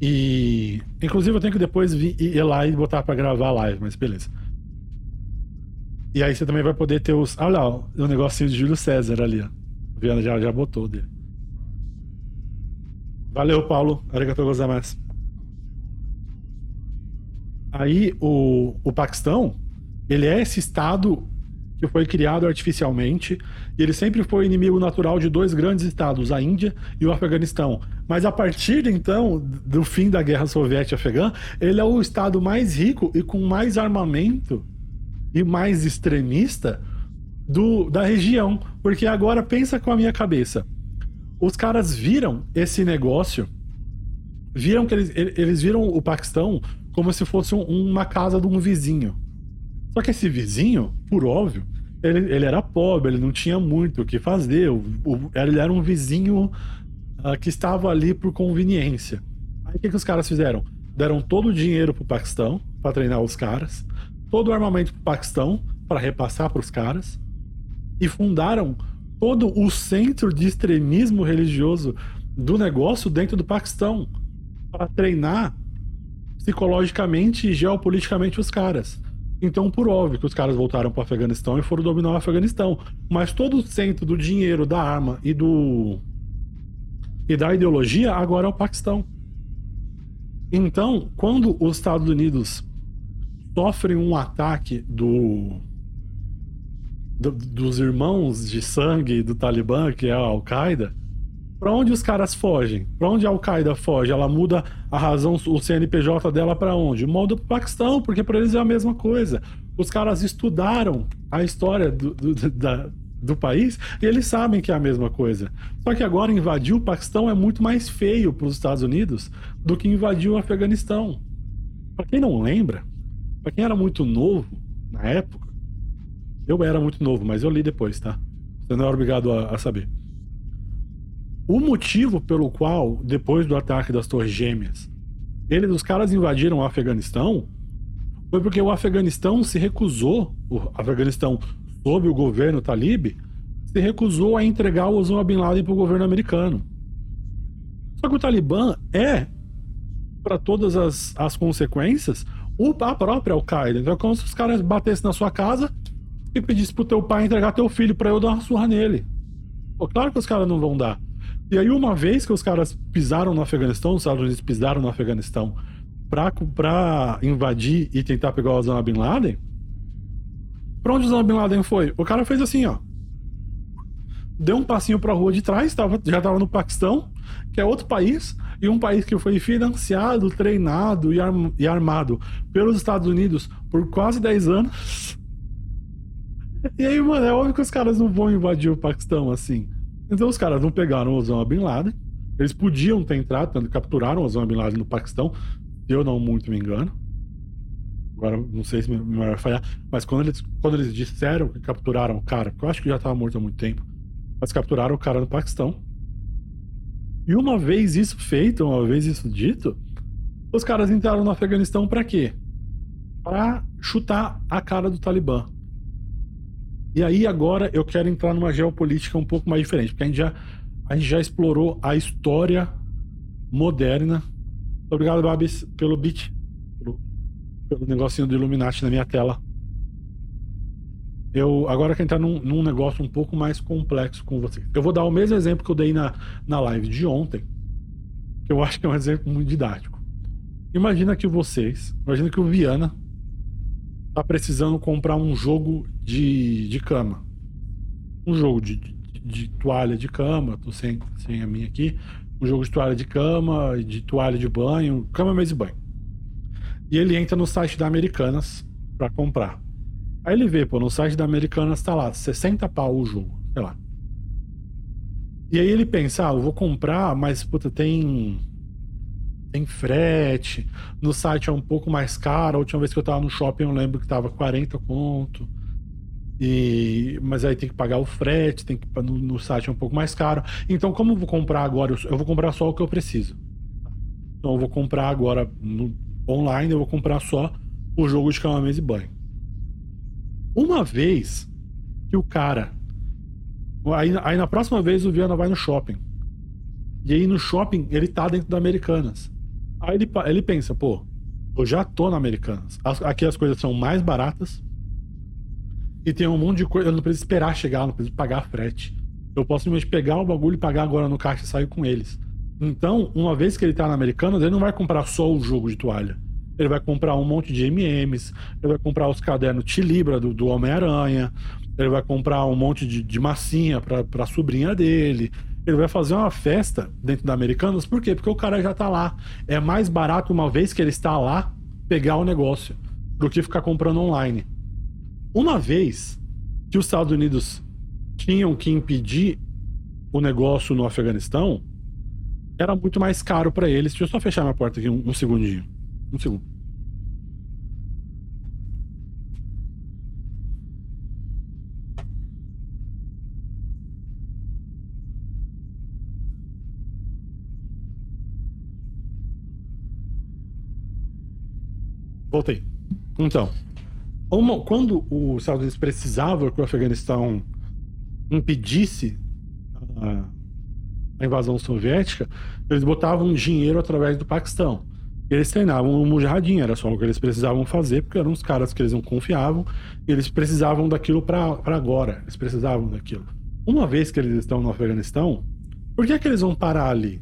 E. Inclusive eu tenho que depois ir lá e botar pra gravar a live, mas beleza. E aí você também vai poder ter os. Olha lá, o negocinho de Júlio César ali, ó. Viana já, já botou dele. Valeu, Paulo. Arigatou gozaimasu. Aí, o, o Paquistão, ele é esse estado que foi criado artificialmente, e ele sempre foi inimigo natural de dois grandes estados, a Índia e o Afeganistão. Mas a partir então do fim da Guerra Soviética Afegã, ele é o estado mais rico e com mais armamento e mais extremista do, da região. Porque agora pensa com a minha cabeça os caras viram esse negócio, viram que eles, eles viram o Paquistão como se fosse um, uma casa de um vizinho. Só que esse vizinho, por óbvio, ele, ele era pobre, ele não tinha muito o que fazer. O, o, ele era um vizinho uh, que estava ali por conveniência. Aí o que, que os caras fizeram? Deram todo o dinheiro pro Paquistão para treinar os caras, todo o armamento pro Paquistão para repassar para os caras e fundaram todo o centro de extremismo religioso do negócio dentro do Paquistão para treinar psicologicamente e geopoliticamente os caras. Então, por óbvio que os caras voltaram para o Afeganistão e foram dominar o Afeganistão, mas todo o centro do dinheiro, da arma e do e da ideologia agora é o Paquistão. Então, quando os Estados Unidos sofrem um ataque do do, dos irmãos de sangue do Talibã, que é a Al-Qaeda, para onde os caras fogem? Para onde a Al-Qaeda foge? Ela muda a razão, o CNPJ dela para onde? Muda para o Paquistão, porque para eles é a mesma coisa. Os caras estudaram a história do, do, da, do país e eles sabem que é a mesma coisa. Só que agora invadir o Paquistão é muito mais feio para os Estados Unidos do que invadir o Afeganistão. Para quem não lembra, para quem era muito novo na época, eu era muito novo, mas eu li depois, tá? Você não é obrigado a, a saber. O motivo pelo qual, depois do ataque das Torres Gêmeas, eles, os caras invadiram o Afeganistão foi porque o Afeganistão se recusou, o Afeganistão sob o governo talib, se recusou a entregar o Osama Bin Laden para o governo americano. Só que o Talibã é, para todas as, as consequências, o, a própria Al-Qaeda. Então é como se os caras batessem na sua casa e pedisse pro teu pai entregar teu filho para eu dar uma surra nele. Pô, claro que os caras não vão dar. E aí, uma vez que os caras pisaram no Afeganistão, os Estados Unidos pisaram no Afeganistão pra, pra invadir e tentar pegar o Osama Bin Laden, pra onde o Osama Bin Laden foi? O cara fez assim, ó. Deu um passinho pra rua de trás, tava, já tava no Paquistão, que é outro país, e um país que foi financiado, treinado e, arm, e armado pelos Estados Unidos por quase 10 anos e aí, mano, é óbvio que os caras não vão invadir o Paquistão assim. Então os caras não pegaram o Osama Bin Laden. Eles podiam ter entrado, capturaram o Osama Bin Laden no Paquistão, se eu não muito me engano. Agora, não sei se me vai falhar, mas quando eles, quando eles disseram que capturaram o cara, porque eu acho que já estava morto há muito tempo, mas capturaram o cara no Paquistão. E uma vez isso feito, uma vez isso dito, os caras entraram no Afeganistão para quê? Para chutar a cara do Talibã. E aí agora eu quero entrar numa geopolítica um pouco mais diferente, porque a gente já, a gente já explorou a história moderna. Obrigado, Babis, pelo beat, pelo, pelo negocinho do Illuminati na minha tela. Eu agora quero entrar num, num negócio um pouco mais complexo com vocês. Eu vou dar o mesmo exemplo que eu dei na, na live de ontem, que eu acho que é um <laughs> exemplo muito didático. Imagina que vocês, imagina que o Viana tá precisando comprar um jogo de, de cama. Um jogo de, de, de toalha de cama, tô sem, sem a minha aqui. Um jogo de toalha de cama, de toalha de banho, cama, mesa e banho. E ele entra no site da Americanas para comprar. Aí ele vê, pô, no site da Americanas tá lá, 60 pau o jogo, sei lá. E aí ele pensa, ah, eu vou comprar, mas puta, tem tem frete. No site é um pouco mais caro. A última vez que eu tava no shopping, eu lembro que tava 40 conto. E, mas aí tem que pagar o frete, tem que no, no site é um pouco mais caro. Então, como eu vou comprar agora, eu vou comprar só o que eu preciso. Então eu vou comprar agora no, online, eu vou comprar só o jogo de cama, mesa e banho. Uma vez que o cara. Aí, aí na próxima vez o Viana vai no shopping. E aí no shopping ele tá dentro da Americanas. Aí ele, ele pensa, pô, eu já tô na Americanas. As, aqui as coisas são mais baratas. E tem um monte de coisa. Eu não preciso esperar chegar, não preciso pagar frete. Eu posso simplesmente pegar o bagulho e pagar agora no caixa e sair com eles. Então, uma vez que ele tá na Americanas, ele não vai comprar só o jogo de toalha. Ele vai comprar um monte de MMs, ele vai comprar os cadernos Tilibra do, do Homem-Aranha, ele vai comprar um monte de, de massinha pra, pra sobrinha dele. Ele vai fazer uma festa dentro da Americanas, por quê? Porque o cara já tá lá. É mais barato, uma vez que ele está lá, pegar o negócio, do que ficar comprando online. Uma vez que os Estados Unidos tinham que impedir o negócio no Afeganistão, era muito mais caro para eles. Deixa eu só fechar minha porta aqui um, um segundinho. Um segundo. Voltei. Então, uma, quando os Estados Unidos precisavam que o Afeganistão impedisse a, a, invasão soviética, eles botavam dinheiro através do Paquistão. Eles treinavam o Mujahideen, era só o que eles precisavam fazer, porque eram os caras que eles não confiavam, e eles precisavam daquilo para agora, eles precisavam daquilo. Uma vez que eles estão no Afeganistão, por que, é que eles vão parar ali?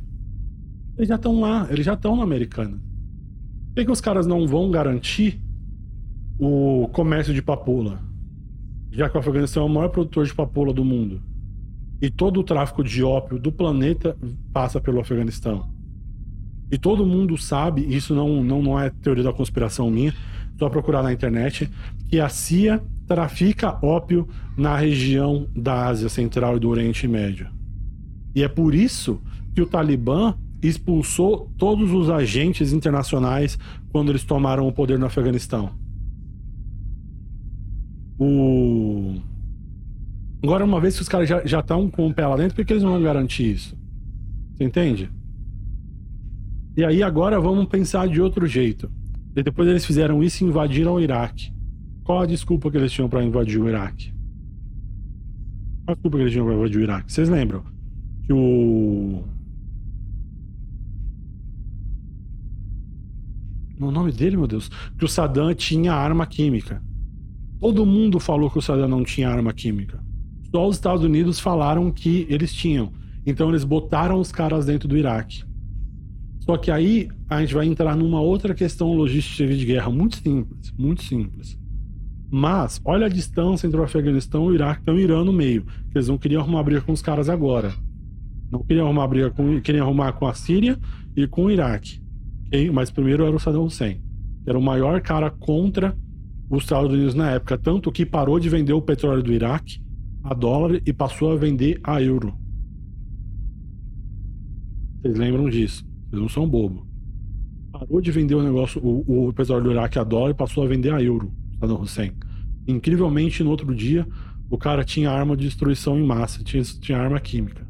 Eles já estão lá, eles já estão na Americana. Por que, que os caras não vão garantir o comércio de papoula? Já que o Afeganistão é o maior produtor de papoula do mundo. E todo o tráfico de ópio do planeta passa pelo Afeganistão. E todo mundo sabe, isso não, não, não é teoria da conspiração minha, só procurar na internet, que a CIA trafica ópio na região da Ásia Central e do Oriente Médio. E é por isso que o Talibã expulsou todos os agentes internacionais quando eles tomaram o poder no Afeganistão. O... Agora, uma vez que os caras já estão com o pé lá dentro, por que eles não vão garantir isso? Você entende? E aí agora vamos pensar de outro jeito. E depois eles fizeram isso e invadiram o Iraque. Qual a desculpa que eles tinham para invadir o Iraque? Qual a desculpa que eles tinham para invadir o Iraque? Vocês lembram? Que o o nome dele, meu Deus, que o Saddam tinha arma química. Todo mundo falou que o Saddam não tinha arma química. Só os Estados Unidos falaram que eles tinham. Então eles botaram os caras dentro do Iraque. Só que aí a gente vai entrar numa outra questão logística de guerra muito simples, muito simples. Mas olha a distância entre o Afeganistão e o Iraque, tem o Irã no meio. Eles não queriam arrumar briga com os caras agora. Não queriam arrumar briga com, queriam arrumar com a Síria e com o Iraque. Mas primeiro era o Saddam Hussein, que era o maior cara contra os Estados Unidos na época, tanto que parou de vender o petróleo do Iraque a dólar e passou a vender a euro. Vocês lembram disso? Vocês não são bobo. Parou de vender o negócio, o, o petróleo do Iraque a dólar e passou a vender a euro, Saddam Hussein. Incrivelmente, no outro dia, o cara tinha arma de destruição em massa, tinha, tinha arma química.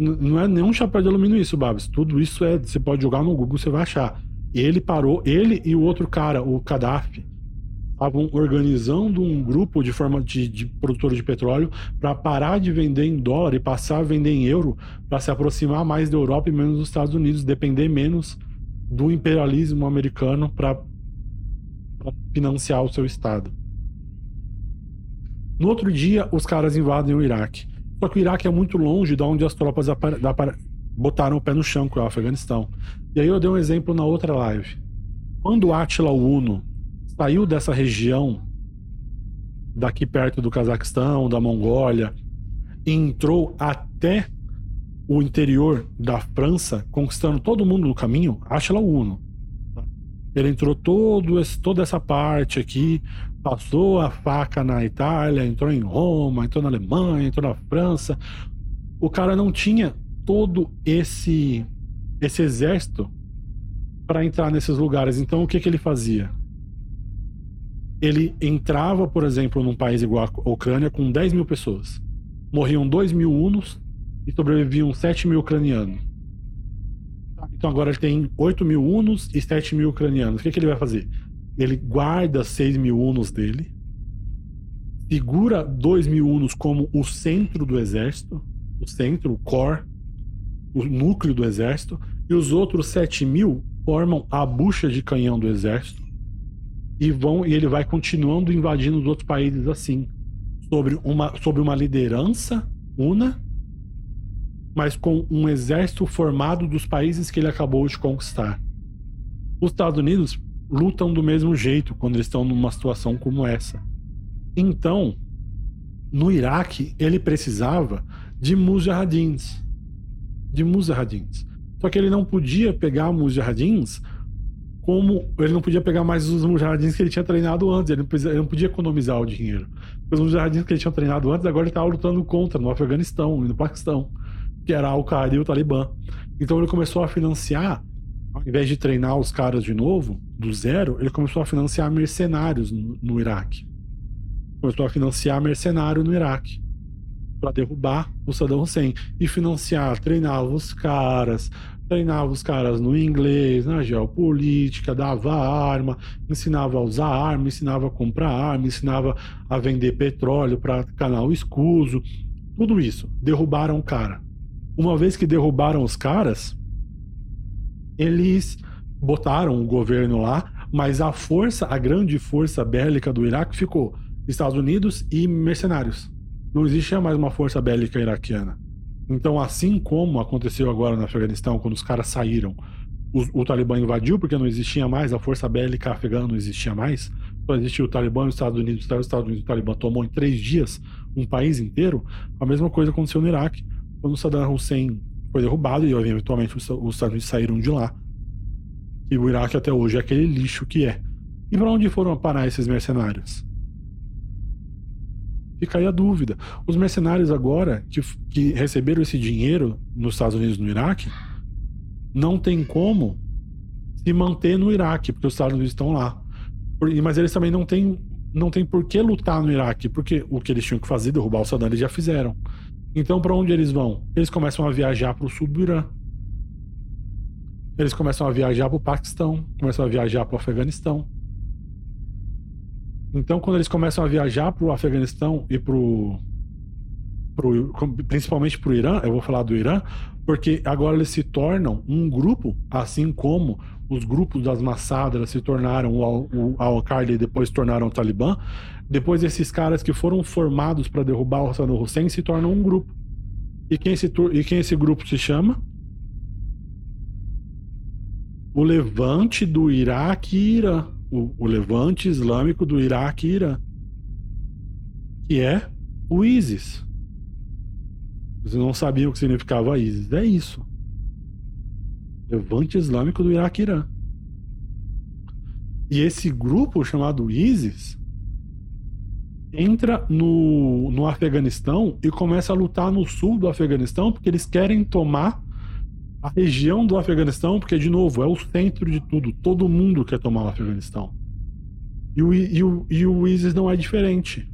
Não é nenhum chapéu de alumínio isso, Babs. Tudo isso é. Você pode jogar no Google, você vai achar. Ele parou, ele e o outro cara, o Gaddafi, estavam organizando um grupo de forma de, de produtores de petróleo para parar de vender em dólar e passar a vender em euro para se aproximar mais da Europa e menos dos Estados Unidos, depender menos do imperialismo americano para financiar o seu estado. No outro dia, os caras invadem o Iraque. Só que o Iraque é muito longe de onde as tropas botaram o pé no chão, que é o Afeganistão. E aí eu dei um exemplo na outra live. Quando Attila Uno saiu dessa região, daqui perto do Cazaquistão, da Mongólia, e entrou até o interior da França, conquistando todo mundo no caminho, Attila Uno. Ele entrou todo esse, toda essa parte aqui, passou a faca na Itália, entrou em Roma, entrou na Alemanha, entrou na França. O cara não tinha todo esse esse exército para entrar nesses lugares. Então o que que ele fazia? Ele entrava, por exemplo, num país igual a Ucrânia com 10 mil pessoas. Morriam 2 mil unos e sobreviviam 7 mil ucranianos. Então agora ele tem 8 mil unos e 7 mil ucranianos. O que, que ele vai fazer? Ele guarda 6 mil unos dele, segura 2 mil unos como o centro do exército, o centro, o core, o núcleo do exército, e os outros 7 mil formam a bucha de canhão do exército e vão e ele vai continuando invadindo os outros países assim, sobre uma, sobre uma liderança una, mas com um exército formado dos países que ele acabou de conquistar. Os Estados Unidos lutam do mesmo jeito quando eles estão numa situação como essa. Então, no Iraque, ele precisava de mujahidins. De mujahidins. Só que ele não podia pegar mujahidins como ele não podia pegar mais os mujahidins que ele tinha treinado antes, ele não, podia, ele não podia economizar o dinheiro. Os mujahidins que ele tinha treinado antes, agora ele estava lutando contra no Afeganistão e no Paquistão, que era Al-Qaeda e o Talibã. Então ele começou a financiar, ao invés de treinar os caras de novo, do zero, ele começou a financiar mercenários no, no Iraque. Começou a financiar mercenário no Iraque para derrubar o Saddam Hussein e financiar, treinar os caras, treinava os caras no inglês, na geopolítica, dava arma, ensinava a usar arma, ensinava a comprar arma, ensinava a vender petróleo para canal escuso, tudo isso. Derrubaram o cara. Uma vez que derrubaram os caras, eles botaram o governo lá, mas a força, a grande força bélica do Iraque ficou Estados Unidos e mercenários. Não existia mais uma força bélica iraquiana. Então, assim como aconteceu agora no Afeganistão, quando os caras saíram, o, o Talibã invadiu porque não existia mais, a força bélica afegã não existia mais, só existia o Talibã, os Estados Unidos, os Estados Unidos o Talibã tomou em três dias um país inteiro, a mesma coisa aconteceu no Iraque, quando Saddam Hussein foi derrubado e eventualmente os, os Estados Unidos saíram de lá. E o Iraque até hoje é aquele lixo que é. E para onde foram parar esses mercenários? Fica aí a dúvida. Os mercenários agora que, que receberam esse dinheiro nos Estados Unidos no Iraque não tem como se manter no Iraque, porque os Estados Unidos estão lá. Mas eles também não têm não tem por que lutar no Iraque, porque o que eles tinham que fazer, derrubar o Saddam, eles já fizeram. Então, para onde eles vão? Eles começam a viajar para o sul do Irã. Eles começam a viajar para o Paquistão, começam a viajar para o Afeganistão. Então, quando eles começam a viajar para o Afeganistão e pro, pro principalmente para o Irã, eu vou falar do Irã, porque agora eles se tornam um grupo, assim como os grupos das Massadras se tornaram o Al-Qaeda e depois tornaram o Talibã. Depois esses caras que foram formados para derrubar o Saddam Hussein se tornam um grupo. E quem, esse, e quem esse grupo se chama? O Levante do Iraque e Irã o, o levante islâmico do Iraque e Irã, que é o ISIS. Você não sabia o que significava ISIS. É isso. Levante Islâmico do Iraque e Irã. E esse grupo chamado ISIS entra no, no Afeganistão e começa a lutar no sul do Afeganistão porque eles querem tomar a região do Afeganistão, porque, de novo, é o centro de tudo. Todo mundo quer tomar o Afeganistão. E o, e o, e o ISIS não é diferente.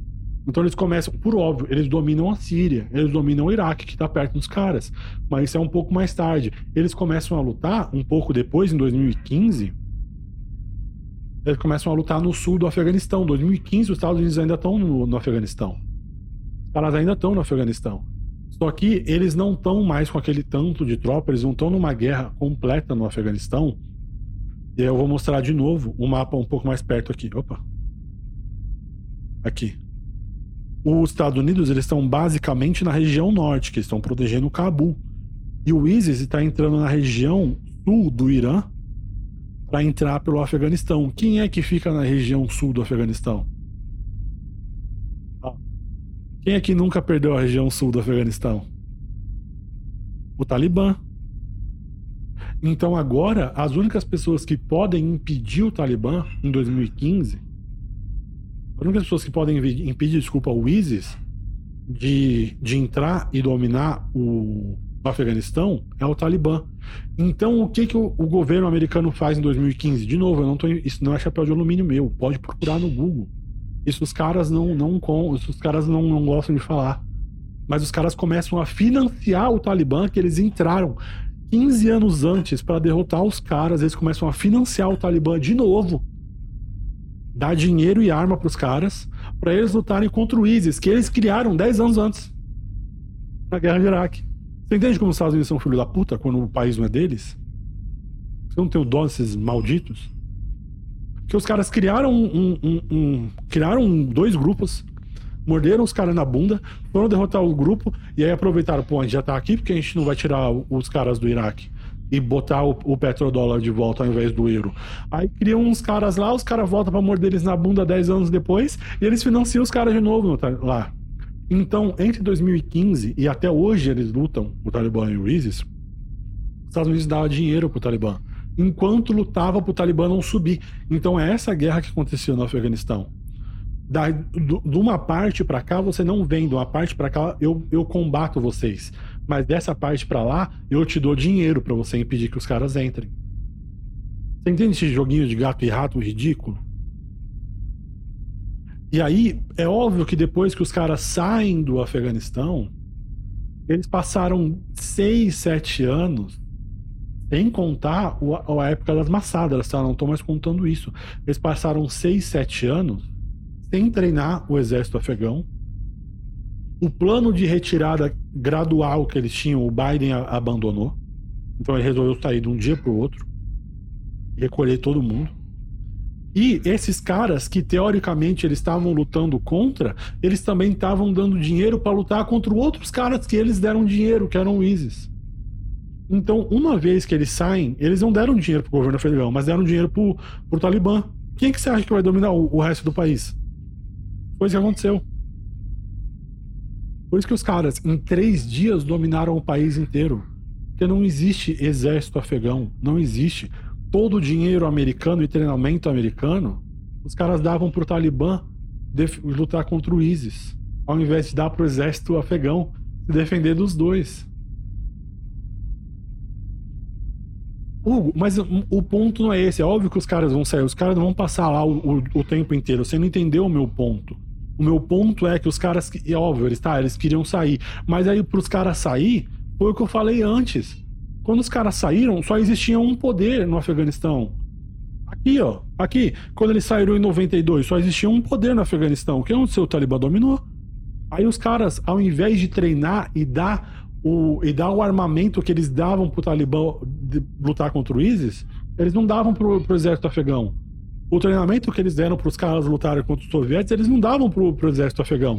Então eles começam, por óbvio, eles dominam a Síria, eles dominam o Iraque, que está perto dos caras. Mas isso é um pouco mais tarde. Eles começam a lutar um pouco depois, em 2015. Eles começam a lutar no sul do Afeganistão. Em 2015, os Estados Unidos ainda estão no, no Afeganistão. Os caras ainda estão no Afeganistão. Só que eles não estão mais com aquele tanto de tropa, eles não estão numa guerra completa no Afeganistão. E eu vou mostrar de novo o um mapa um pouco mais perto aqui. Opa. Aqui. Os Estados Unidos eles estão basicamente na região norte, que estão protegendo Cabul. E o ISIS está entrando na região sul do Irã para entrar pelo Afeganistão. Quem é que fica na região sul do Afeganistão? Quem é que nunca perdeu a região sul do Afeganistão? O Talibã. Então agora, as únicas pessoas que podem impedir o Talibã em 2015, as únicas pessoas que podem impedir, desculpa, o ISIS de, de entrar e dominar o, o Afeganistão é o Talibã. Então, o que, que o, o, governo americano faz em 2015? De novo, eu não tô, isso não é chapéu de alumínio meu, pode procurar no Google. Isso os caras não, não, os caras não, não gostam de falar. Mas os caras começam a financiar o Talibã, que eles entraram. 15 anos antes, para derrotar os caras, eles começam a financiar o Talibã de novo. Dar dinheiro e arma pros caras, para eles lutarem contra o ISIS, que eles criaram 10 anos antes. Na guerra de Iraque. Você entende como os Estados Unidos são filho da puta quando o país não é deles? Você não tem o dó desses malditos? Que os caras criaram um, um, um, criaram dois grupos, morderam os caras na bunda, foram derrotar o grupo e aí aproveitaram, pô, a gente já tá aqui porque a gente não vai tirar os caras do Iraque e botar o, o petrodólar de volta ao invés do euro. Aí criam uns caras lá, os caras voltam para morder eles na bunda 10 anos depois e eles financiam os caras de novo lá. Então, entre 2015 e até hoje eles lutam, o Talibã e o ISIS, os Estados Unidos davam dinheiro pro Talibã, enquanto lutava pro Talibã não subir. Então é essa guerra que aconteceu no Afeganistão da, do, de uma parte para cá você não vem, de uma parte para cá eu, eu combato vocês. Mas dessa parte para lá eu te dou dinheiro para você impedir que os caras entrem. Você entende esse joguinho de gato e rato ridículo? E aí, é óbvio que depois que os caras saem do Afeganistão, eles passaram seis, sete anos, sem contar a época das maçadas, tá? Não estou mais contando isso. Eles passaram seis, sete anos sem treinar o exército afegão. O plano de retirada gradual que eles tinham, o Biden abandonou. Então ele resolveu sair de um dia para o outro, recolher todo mundo. E esses caras que teoricamente eles estavam lutando contra, eles também estavam dando dinheiro para lutar contra outros caras que eles deram dinheiro, que eram o ISIS. Então, uma vez que eles saem, eles não deram dinheiro pro governo federal, mas deram dinheiro pro, pro Talibã. Quem que você acha que vai dominar o, o resto do país? Foi isso que aconteceu. Por isso que os caras, em três dias, dominaram o país inteiro. Porque não existe exército afegão. Não existe. Todo o dinheiro americano e treinamento americano, os caras davam pro Talibã lutar contra o ISIS. Ao invés de dar pro exército afegão se defender dos dois. Hugo, mas o ponto não é esse. É óbvio que os caras vão sair. Os caras não vão passar lá o, o, o tempo inteiro. Você não entendeu o meu ponto. O meu ponto é que os caras, é óbvio, eles, tá, eles queriam sair, mas aí pros caras sair, foi o que eu falei antes. Quando os caras saíram, só existia um poder no Afeganistão. Aqui, ó, aqui, quando eles saíram em 92, só existia um poder no Afeganistão, que é onde o Talibã dominou. Aí os caras, ao invés de treinar e dar o, e dar o armamento que eles davam pro Talibã lutar contra o ISIS, eles não davam pro, pro exército afegão o treinamento que eles deram para os caras lutarem contra os soviéticos, eles não davam pro, pro exército afegão.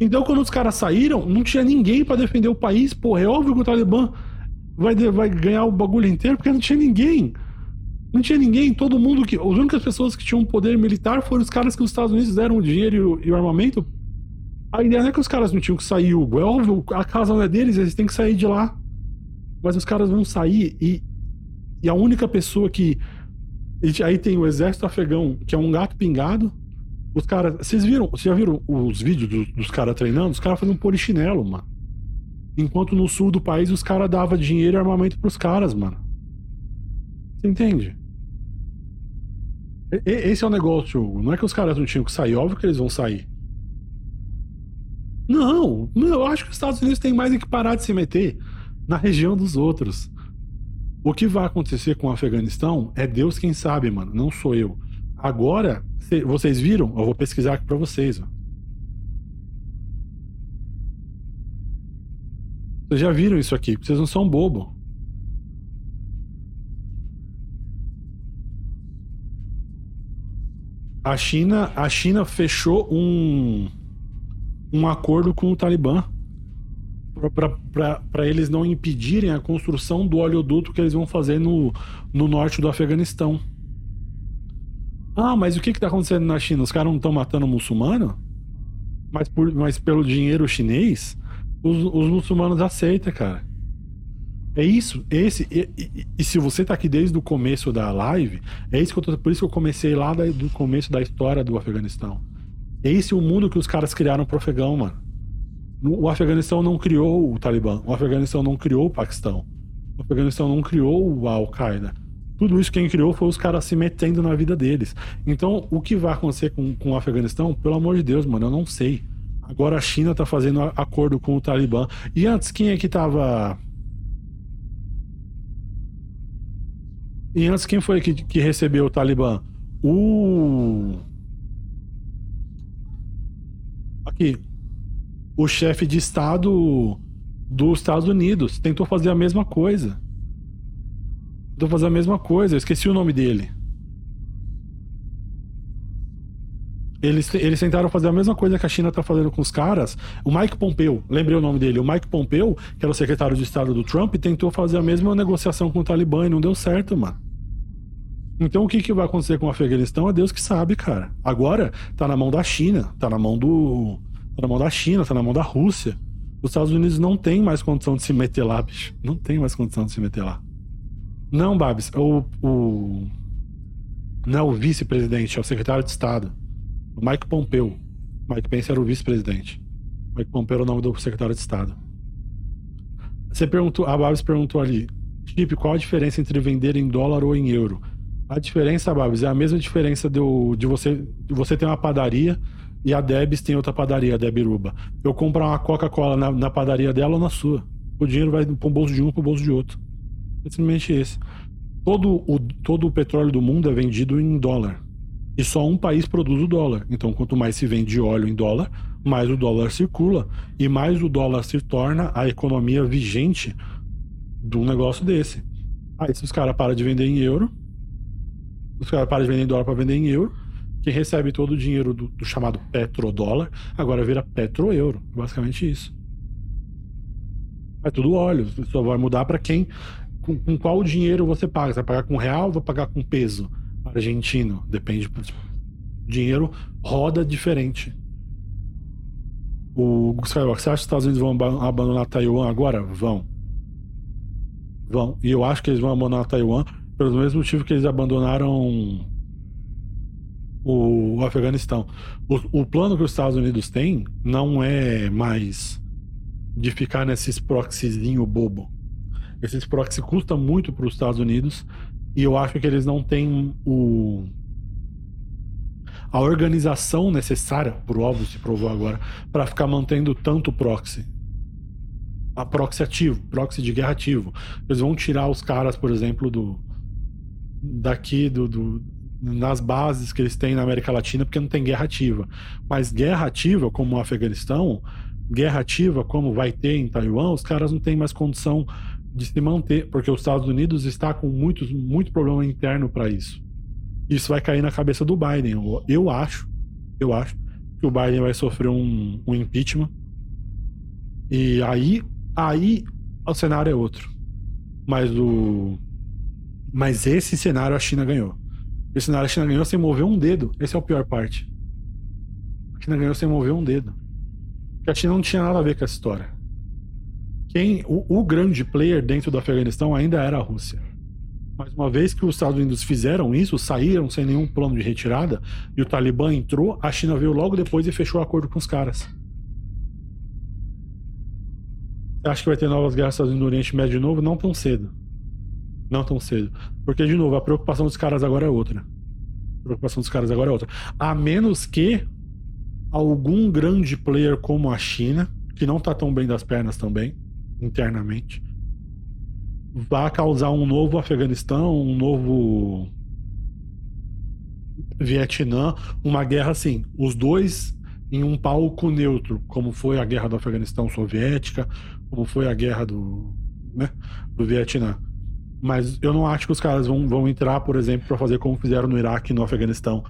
Então, quando os caras saíram, não tinha ninguém para defender o país. Porra, é óbvio que o Talibã vai, vai ganhar o bagulho inteiro, porque não tinha ninguém. Não tinha ninguém, todo mundo que. As únicas pessoas que tinham poder militar foram os caras que os Estados Unidos deram o dinheiro e o, armamento. A ideia não é que os caras não tinham que sair. É óbvio, a casa não é deles, eles têm que sair de lá. Mas os caras vão sair e. E a única pessoa que aí tem o exército afegão, que é um gato pingado. Os caras. Vocês viram? Vocês já viram os vídeos dos, dos caras treinando? Os caras fazendo polichinelo, mano. Enquanto no sul do país os caras davam dinheiro e armamento pros caras, mano. Você entende? E, esse é o negócio, Não é que os caras não tinham que sair, óbvio que eles vão sair. Não, eu acho que os Estados Unidos têm mais que parar de se meter na região dos outros. O que vai acontecer com o Afeganistão é Deus quem sabe, mano. Não sou eu. Agora, vocês viram? Eu vou pesquisar aqui pra vocês. Ó. Vocês já viram isso aqui? Vocês não são bobo. A China, a China fechou um, um acordo com o Talibã para eles não impedirem a construção do oleoduto que eles vão fazer no, no norte do Afeganistão. Ah, mas o que está acontecendo na China? Os caras não estão matando muçulmano? Mas, por, mas pelo dinheiro chinês, os, os muçulmanos aceitam, cara. É isso, esse. E, e, e, se você tá aqui desde o começo da live, é isso que eu tô, por isso que eu comecei lá da, do começo da história do Afeganistão. É esse o mundo que os caras criaram pro afegão, mano. O Afeganistão não criou o Talibã, o Afeganistão não criou o Paquistão, o Afeganistão não criou o Al-Qaeda. Tudo isso quem criou foi os caras se metendo na vida deles. Então, o que vai acontecer com, com o Afeganistão, pelo amor de Deus, mano, eu não sei. Agora a China tá fazendo acordo com o Talibã. E antes, quem é que tava. E antes, quem foi que, que recebeu o Talibã? O. Aqui. O chefe de Estado dos Estados Unidos tentou fazer a mesma coisa. Tentou fazer a mesma coisa, eu esqueci o nome dele. Eles, eles tentaram fazer a mesma coisa que a China tá fazendo com os caras. O Mike Pompeo, lembrei o nome dele, o Mike Pompeo, que era o secretário de Estado do Trump, tentou fazer a mesma negociação com o Talibã e não deu certo, mano. Então o que, que vai acontecer com o Afeganistão é Deus que sabe, cara. Agora tá na mão da China, tá na mão do. tá na mão da China, tá na mão da Rússia. Os Estados Unidos não tem mais condição de se meter lá, bicho. Não tem mais condição de se meter lá. Não, Babs, o. o não é o vice-presidente, é o secretário de Estado. Mike Pompeo. Mike Pence era o vice-presidente. Mike Pompeo era o nome do secretário de Estado. Você perguntou, a Babs perguntou ali, Chip, qual a diferença entre vender em dólar ou em euro? A diferença, Babs, é a mesma diferença do, de, você, de você ter uma padaria e a Debs tem outra padaria, a Debiruba. Eu comprar uma Coca-Cola na, na, padaria dela ou na sua. O dinheiro vai para o bolso de um para o bolso de outro. Simplesmente esse. Todo o, todo o petróleo do mundo é vendido em dólar. E só um país produz o dólar. Então, quanto mais se vende óleo em dólar, mais o dólar circula. E mais o dólar se torna a economia vigente de um negócio desse. Aí, se os caras param de vender em euro, os caras param de vender em dólar para vender em euro. Quem recebe todo o dinheiro do, do chamado petrodólar agora vira petroeuro. Basicamente isso. É tudo óleo. Só vai mudar para quem. Com, com, qual dinheiro você paga? Você vai pagar com real ou vai pagar com peso? Argentino. Depende. Dinheiro roda diferente. O Skywalker, você acha que os Estados Unidos vão abandonar Taiwan agora? Vão. Vão. E eu acho que eles vão abandonar Taiwan pelo mesmo motivo que eles abandonaram o, Afeganistão. O, o, plano que os Estados Unidos têm não é mais de ficar nesses proxyzinho bobo. Esses proxy custa muito para os Estados Unidos e eu acho que eles não têm o a organização necessária, por óbvio se provou agora, para ficar mantendo tanto proxy a proxy ativo, proxy de guerra ativo. Eles vão tirar os caras, por exemplo, do, daqui do, do, nas bases que eles têm na América Latina, porque não tem guerra ativa. Mas guerra ativa, como o Afeganistão, guerra ativa, como vai ter em Taiwan, os caras não têm mais condição de se manter, porque os Estados Unidos está com muitos, muito problema interno para isso. Isso vai cair na cabeça do Biden. Eu, acho, eu acho que o Biden vai sofrer um, um impeachment. E aí, aí o cenário é outro. Mas o mas esse cenário a China ganhou. Esse cenário a China ganhou sem mover um dedo. Essa é a pior parte. A China ganhou sem mover um dedo. Porque a China não tinha nada a ver com essa história. Quem, o, o grande player dentro do Afeganistão ainda era a Rússia. Mas uma vez que os Estados Unidos fizeram isso, saíram sem nenhum plano de retirada, e o Talibã entrou, a China veio logo depois e fechou o acordo com os caras. Acha que vai ter novas guerras no Oriente Médio de novo? Não tão cedo. Não tão cedo. Porque, de novo, a preocupação dos caras agora é outra. A preocupação dos caras agora é outra. A menos que algum grande player como a China, que não tá tão bem das pernas também, internamente, vá causar um novo Afeganistão, um novo Vietnã, uma guerra assim, os dois em um palco neutro, como foi a guerra do Afeganistão soviética, como foi a guerra do, né, do Vietnã. Mas eu não acho que os caras vão, vão entrar, por exemplo, para fazer como fizeram no Iraque e no Afeganistão.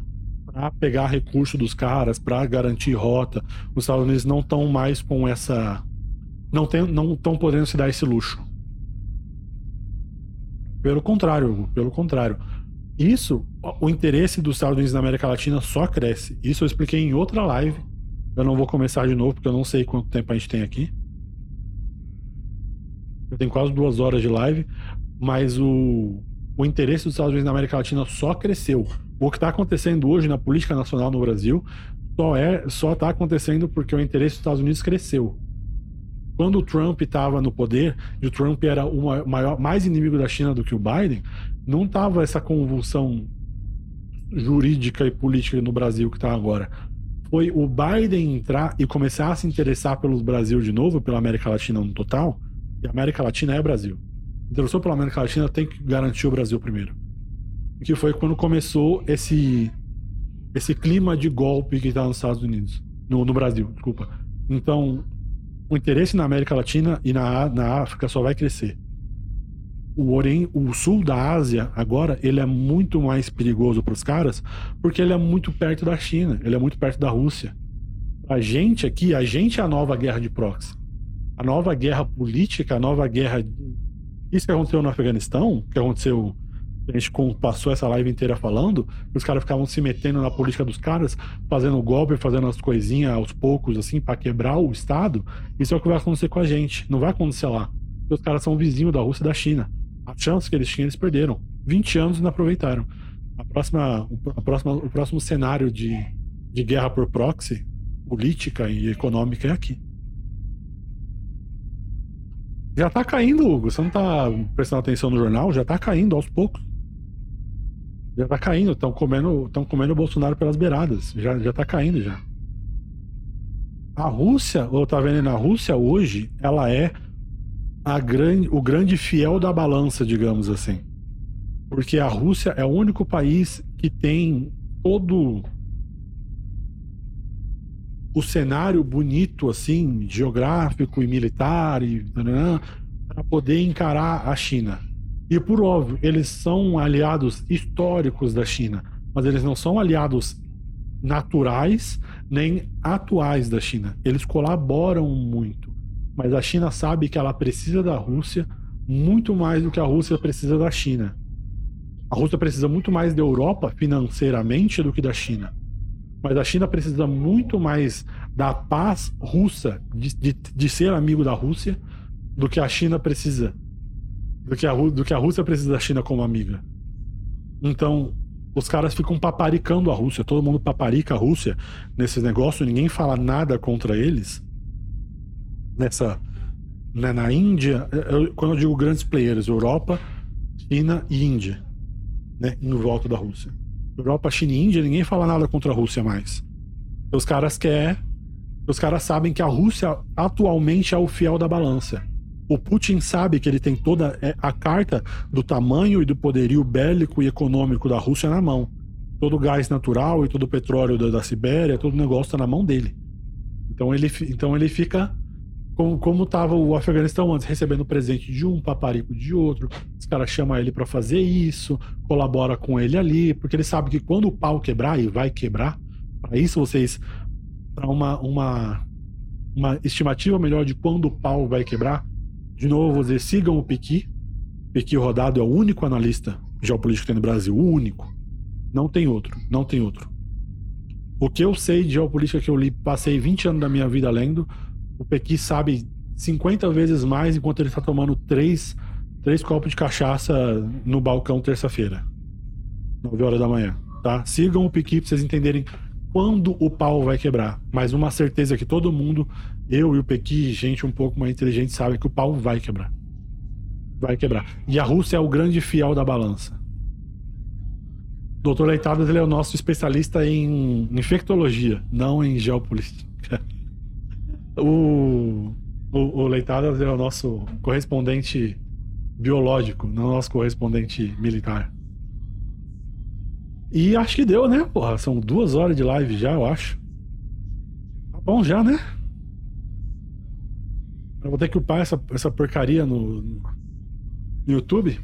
Para pegar recurso dos caras, para garantir rota. Os Estados Unidos não estão mais com essa. Não estão podendo se dar esse luxo. Pelo contrário, pelo contrário. Isso, o interesse dos Estados Unidos na América Latina só cresce. Isso eu expliquei em outra live. Eu não vou começar de novo, porque eu não sei quanto tempo a gente tem aqui. Eu tenho quase duas horas de live mas o, o interesse dos Estados Unidos na América Latina só cresceu. O que está acontecendo hoje na política nacional no Brasil só é só está acontecendo porque o interesse dos Estados Unidos cresceu. Quando o Trump estava no poder e o Trump era o maior, mais inimigo da China do que o Biden, não estava essa convulsão jurídica e política no Brasil que está agora. Foi o Biden entrar e começar a se interessar pelo Brasil de novo, pela América Latina no total. E a América Latina é Brasil interessou pela América Latina tem que garantir o Brasil primeiro. que foi quando começou esse esse clima de golpe que está nos Estados Unidos, no, no Brasil, desculpa. Então, o interesse na América Latina e na, na África só vai crescer. O, Oriente, o sul da Ásia, agora, ele é muito mais perigoso para os caras, porque ele é muito perto da China, ele é muito perto da Rússia. A gente aqui, a gente é a nova guerra de proxy. A nova guerra política, a nova guerra. Isso que aconteceu no Afeganistão, que aconteceu a gente passou essa live inteira falando, os caras ficavam se metendo na política dos caras, fazendo golpe, fazendo as coisinhas aos poucos, assim, para quebrar o Estado. Isso é o que vai acontecer com a gente. Não vai acontecer lá. Porque os caras são vizinhos da Rússia e da China. A chance que eles tinham, eles perderam. 20 anos e não aproveitaram. A próxima, a próxima, o próximo cenário de, de guerra por proxy, política e econômica, é aqui. Já tá caindo, Hugo. Você não tá prestando atenção no jornal? Já tá caindo aos poucos. Já tá caindo, estão comendo, estão comendo o Bolsonaro pelas beiradas. Já, já tá caindo já. A Rússia, ou tá vendo na Rússia hoje, ela é a grande, o grande fiel da balança, digamos assim. Porque a Rússia é o único país que tem todo o cenário bonito, assim, geográfico e militar, e para poder encarar a China. E por óbvio, eles são aliados históricos da China, mas eles não são aliados naturais nem atuais da China. Eles colaboram muito, mas a China sabe que ela precisa da Rússia muito mais do que a Rússia precisa da China. A Rússia precisa muito mais da Europa financeiramente do que da China. Mas a China precisa muito mais da paz russa, de, de, de ser amigo da Rússia, do que a China precisa do que, a, do que a Rússia precisa da China como amiga. Então, os caras ficam paparicando a Rússia, todo mundo paparica a Rússia nesse negócio, ninguém fala nada contra eles. Nessa. Né, na Índia, eu, quando eu digo grandes players, Europa, China e Índia, né, em volta da Rússia. Europa, China e Índia, ninguém fala nada contra a Rússia mais. Os caras querem. Os caras sabem que a Rússia atualmente é o fiel da balança. O Putin sabe que ele tem toda é, a carta do tamanho e do poderio bélico e econômico da Rússia na mão. Todo o gás natural e todo o petróleo da, da Sibéria, todo o negócio está na mão dele. Então ele, então ele fica como estava o Afeganistão antes, recebendo presente de um, paparico de outro. Os caras chamam ele para fazer isso, colabora com ele ali, porque ele sabe que quando o pau quebrar, e vai quebrar, para isso vocês, para uma, uma, uma estimativa melhor de quando o pau vai quebrar, de novo, vou dizer, sigam o Pequi. Pequi Rodado é o único analista geopolítico que tem no Brasil, o único. Não tem outro, não tem outro. O que eu sei de geopolítica que eu li, passei 20 anos da minha vida lendo, o Pequi sabe 50 vezes mais enquanto ele está tomando três, três copos de cachaça no balcão terça-feira. 9 horas da manhã, tá? Sigam o Pequi para vocês entenderem quando o pau vai quebrar. Mas uma certeza que todo mundo, eu e o Pequi, gente um pouco mais inteligente, sabe que o pau vai quebrar. Vai quebrar. E a Rússia é o grande fiel da balança. Doutor Leitadas ele é o nosso especialista em infectologia, não em geopolítica. O, o, o Leitadas é o nosso correspondente biológico, não o nosso correspondente militar. E acho que deu, né? Porra, são duas horas de live já, eu acho. Tá bom já, né? Eu vou ter que upar essa, essa porcaria no, no YouTube.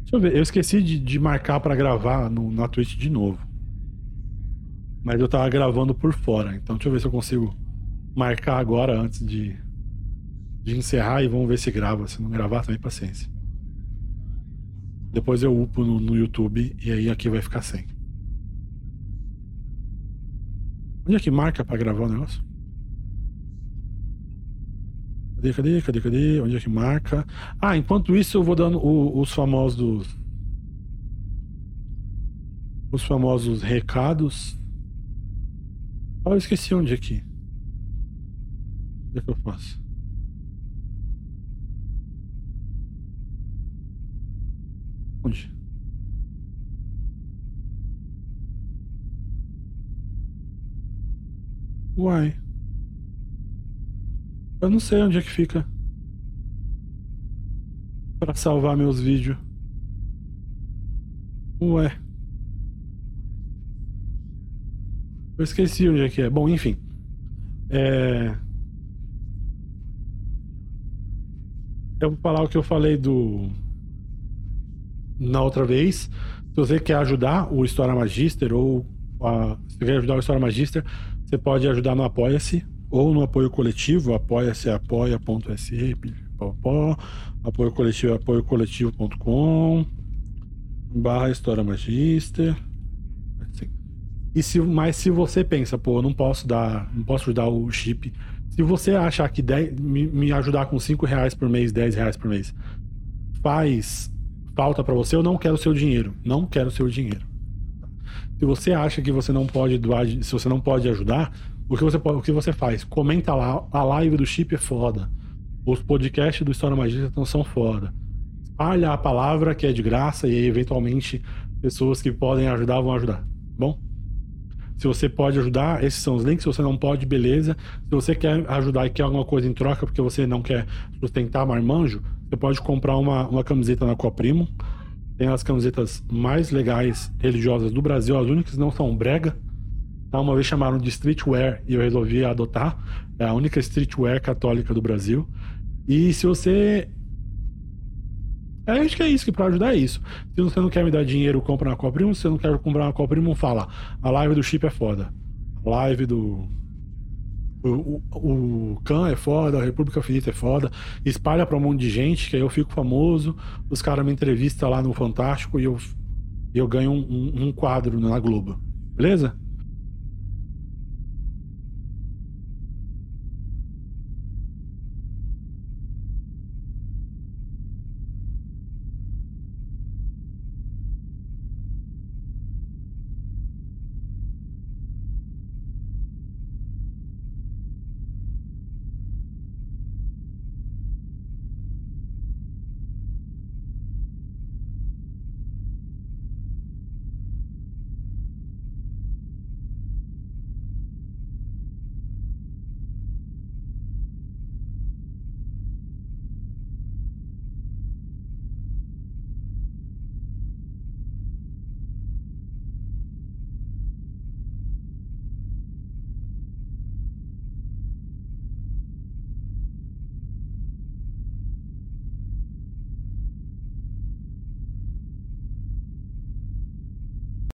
Deixa eu ver, eu esqueci de, de marcar para gravar no, na Twitch de novo. Mas eu tava gravando por fora, então deixa eu ver se eu consigo marcar agora antes de, de encerrar e vamos ver se grava. Se não gravar, também paciência. Depois eu upo no, no YouTube e aí aqui vai ficar sem. Onde é que marca para gravar o negócio? Cadê, cadê, cadê, cadê? Onde é que marca? Ah, enquanto isso eu vou dando o, os famosos. Os famosos recados. Ah, eu esqueci onde é que. Onde é que eu faço? Onde? Uai. Eu não sei onde é que fica. Para salvar meus vídeos. Ué. Eu esqueci onde é que é. Bom, enfim. É... Eu vou falar o que eu falei do. Na outra vez. Se você quer ajudar o História Magister ou a... se você quer ajudar o História Magister, você pode ajudar no Apoia-se ou no apoio coletivo, apoia-se apoia.se, apoio coletivo apoiocoletivo.com barra História Magister. Assim. E se, mas se você pensa, pô, eu não posso dar, não posso ajudar o chip. Se você achar que 10, me, me ajudar com 5 reais por mês, 10 reais por mês, faz falta para você, eu não quero seu dinheiro. Não quero seu dinheiro. Se você acha que você não pode doar, se você não pode ajudar, o que você, o que você faz? Comenta lá, a live do chip é foda. Os podcasts do História Magia são foda. Espalha a palavra que é de graça e eventualmente pessoas que podem ajudar vão ajudar. Bom? Se você pode ajudar, esses são os links. Se você não pode, beleza. Se você quer ajudar e quer alguma coisa em troca porque você não quer sustentar marmanjo, você pode comprar uma, uma camiseta na Coprimo. Tem as camisetas mais legais religiosas do Brasil, as únicas não são brega. Tá? Uma vez chamaram de streetwear e eu resolvi adotar. É a única streetwear católica do Brasil. E se você é, acho que é isso, que pra ajudar é isso. Se você não quer me dar dinheiro, compra uma Coprimo. Se você não quer comprar uma Coprimo, fala. A live do chip é foda. A live do. O, o, o é foda, a República Finita é foda. Espalha pra um monte de gente, que aí eu fico famoso. Os caras me entrevistam lá no Fantástico e eu, eu ganho um, um quadro na Globo. Beleza?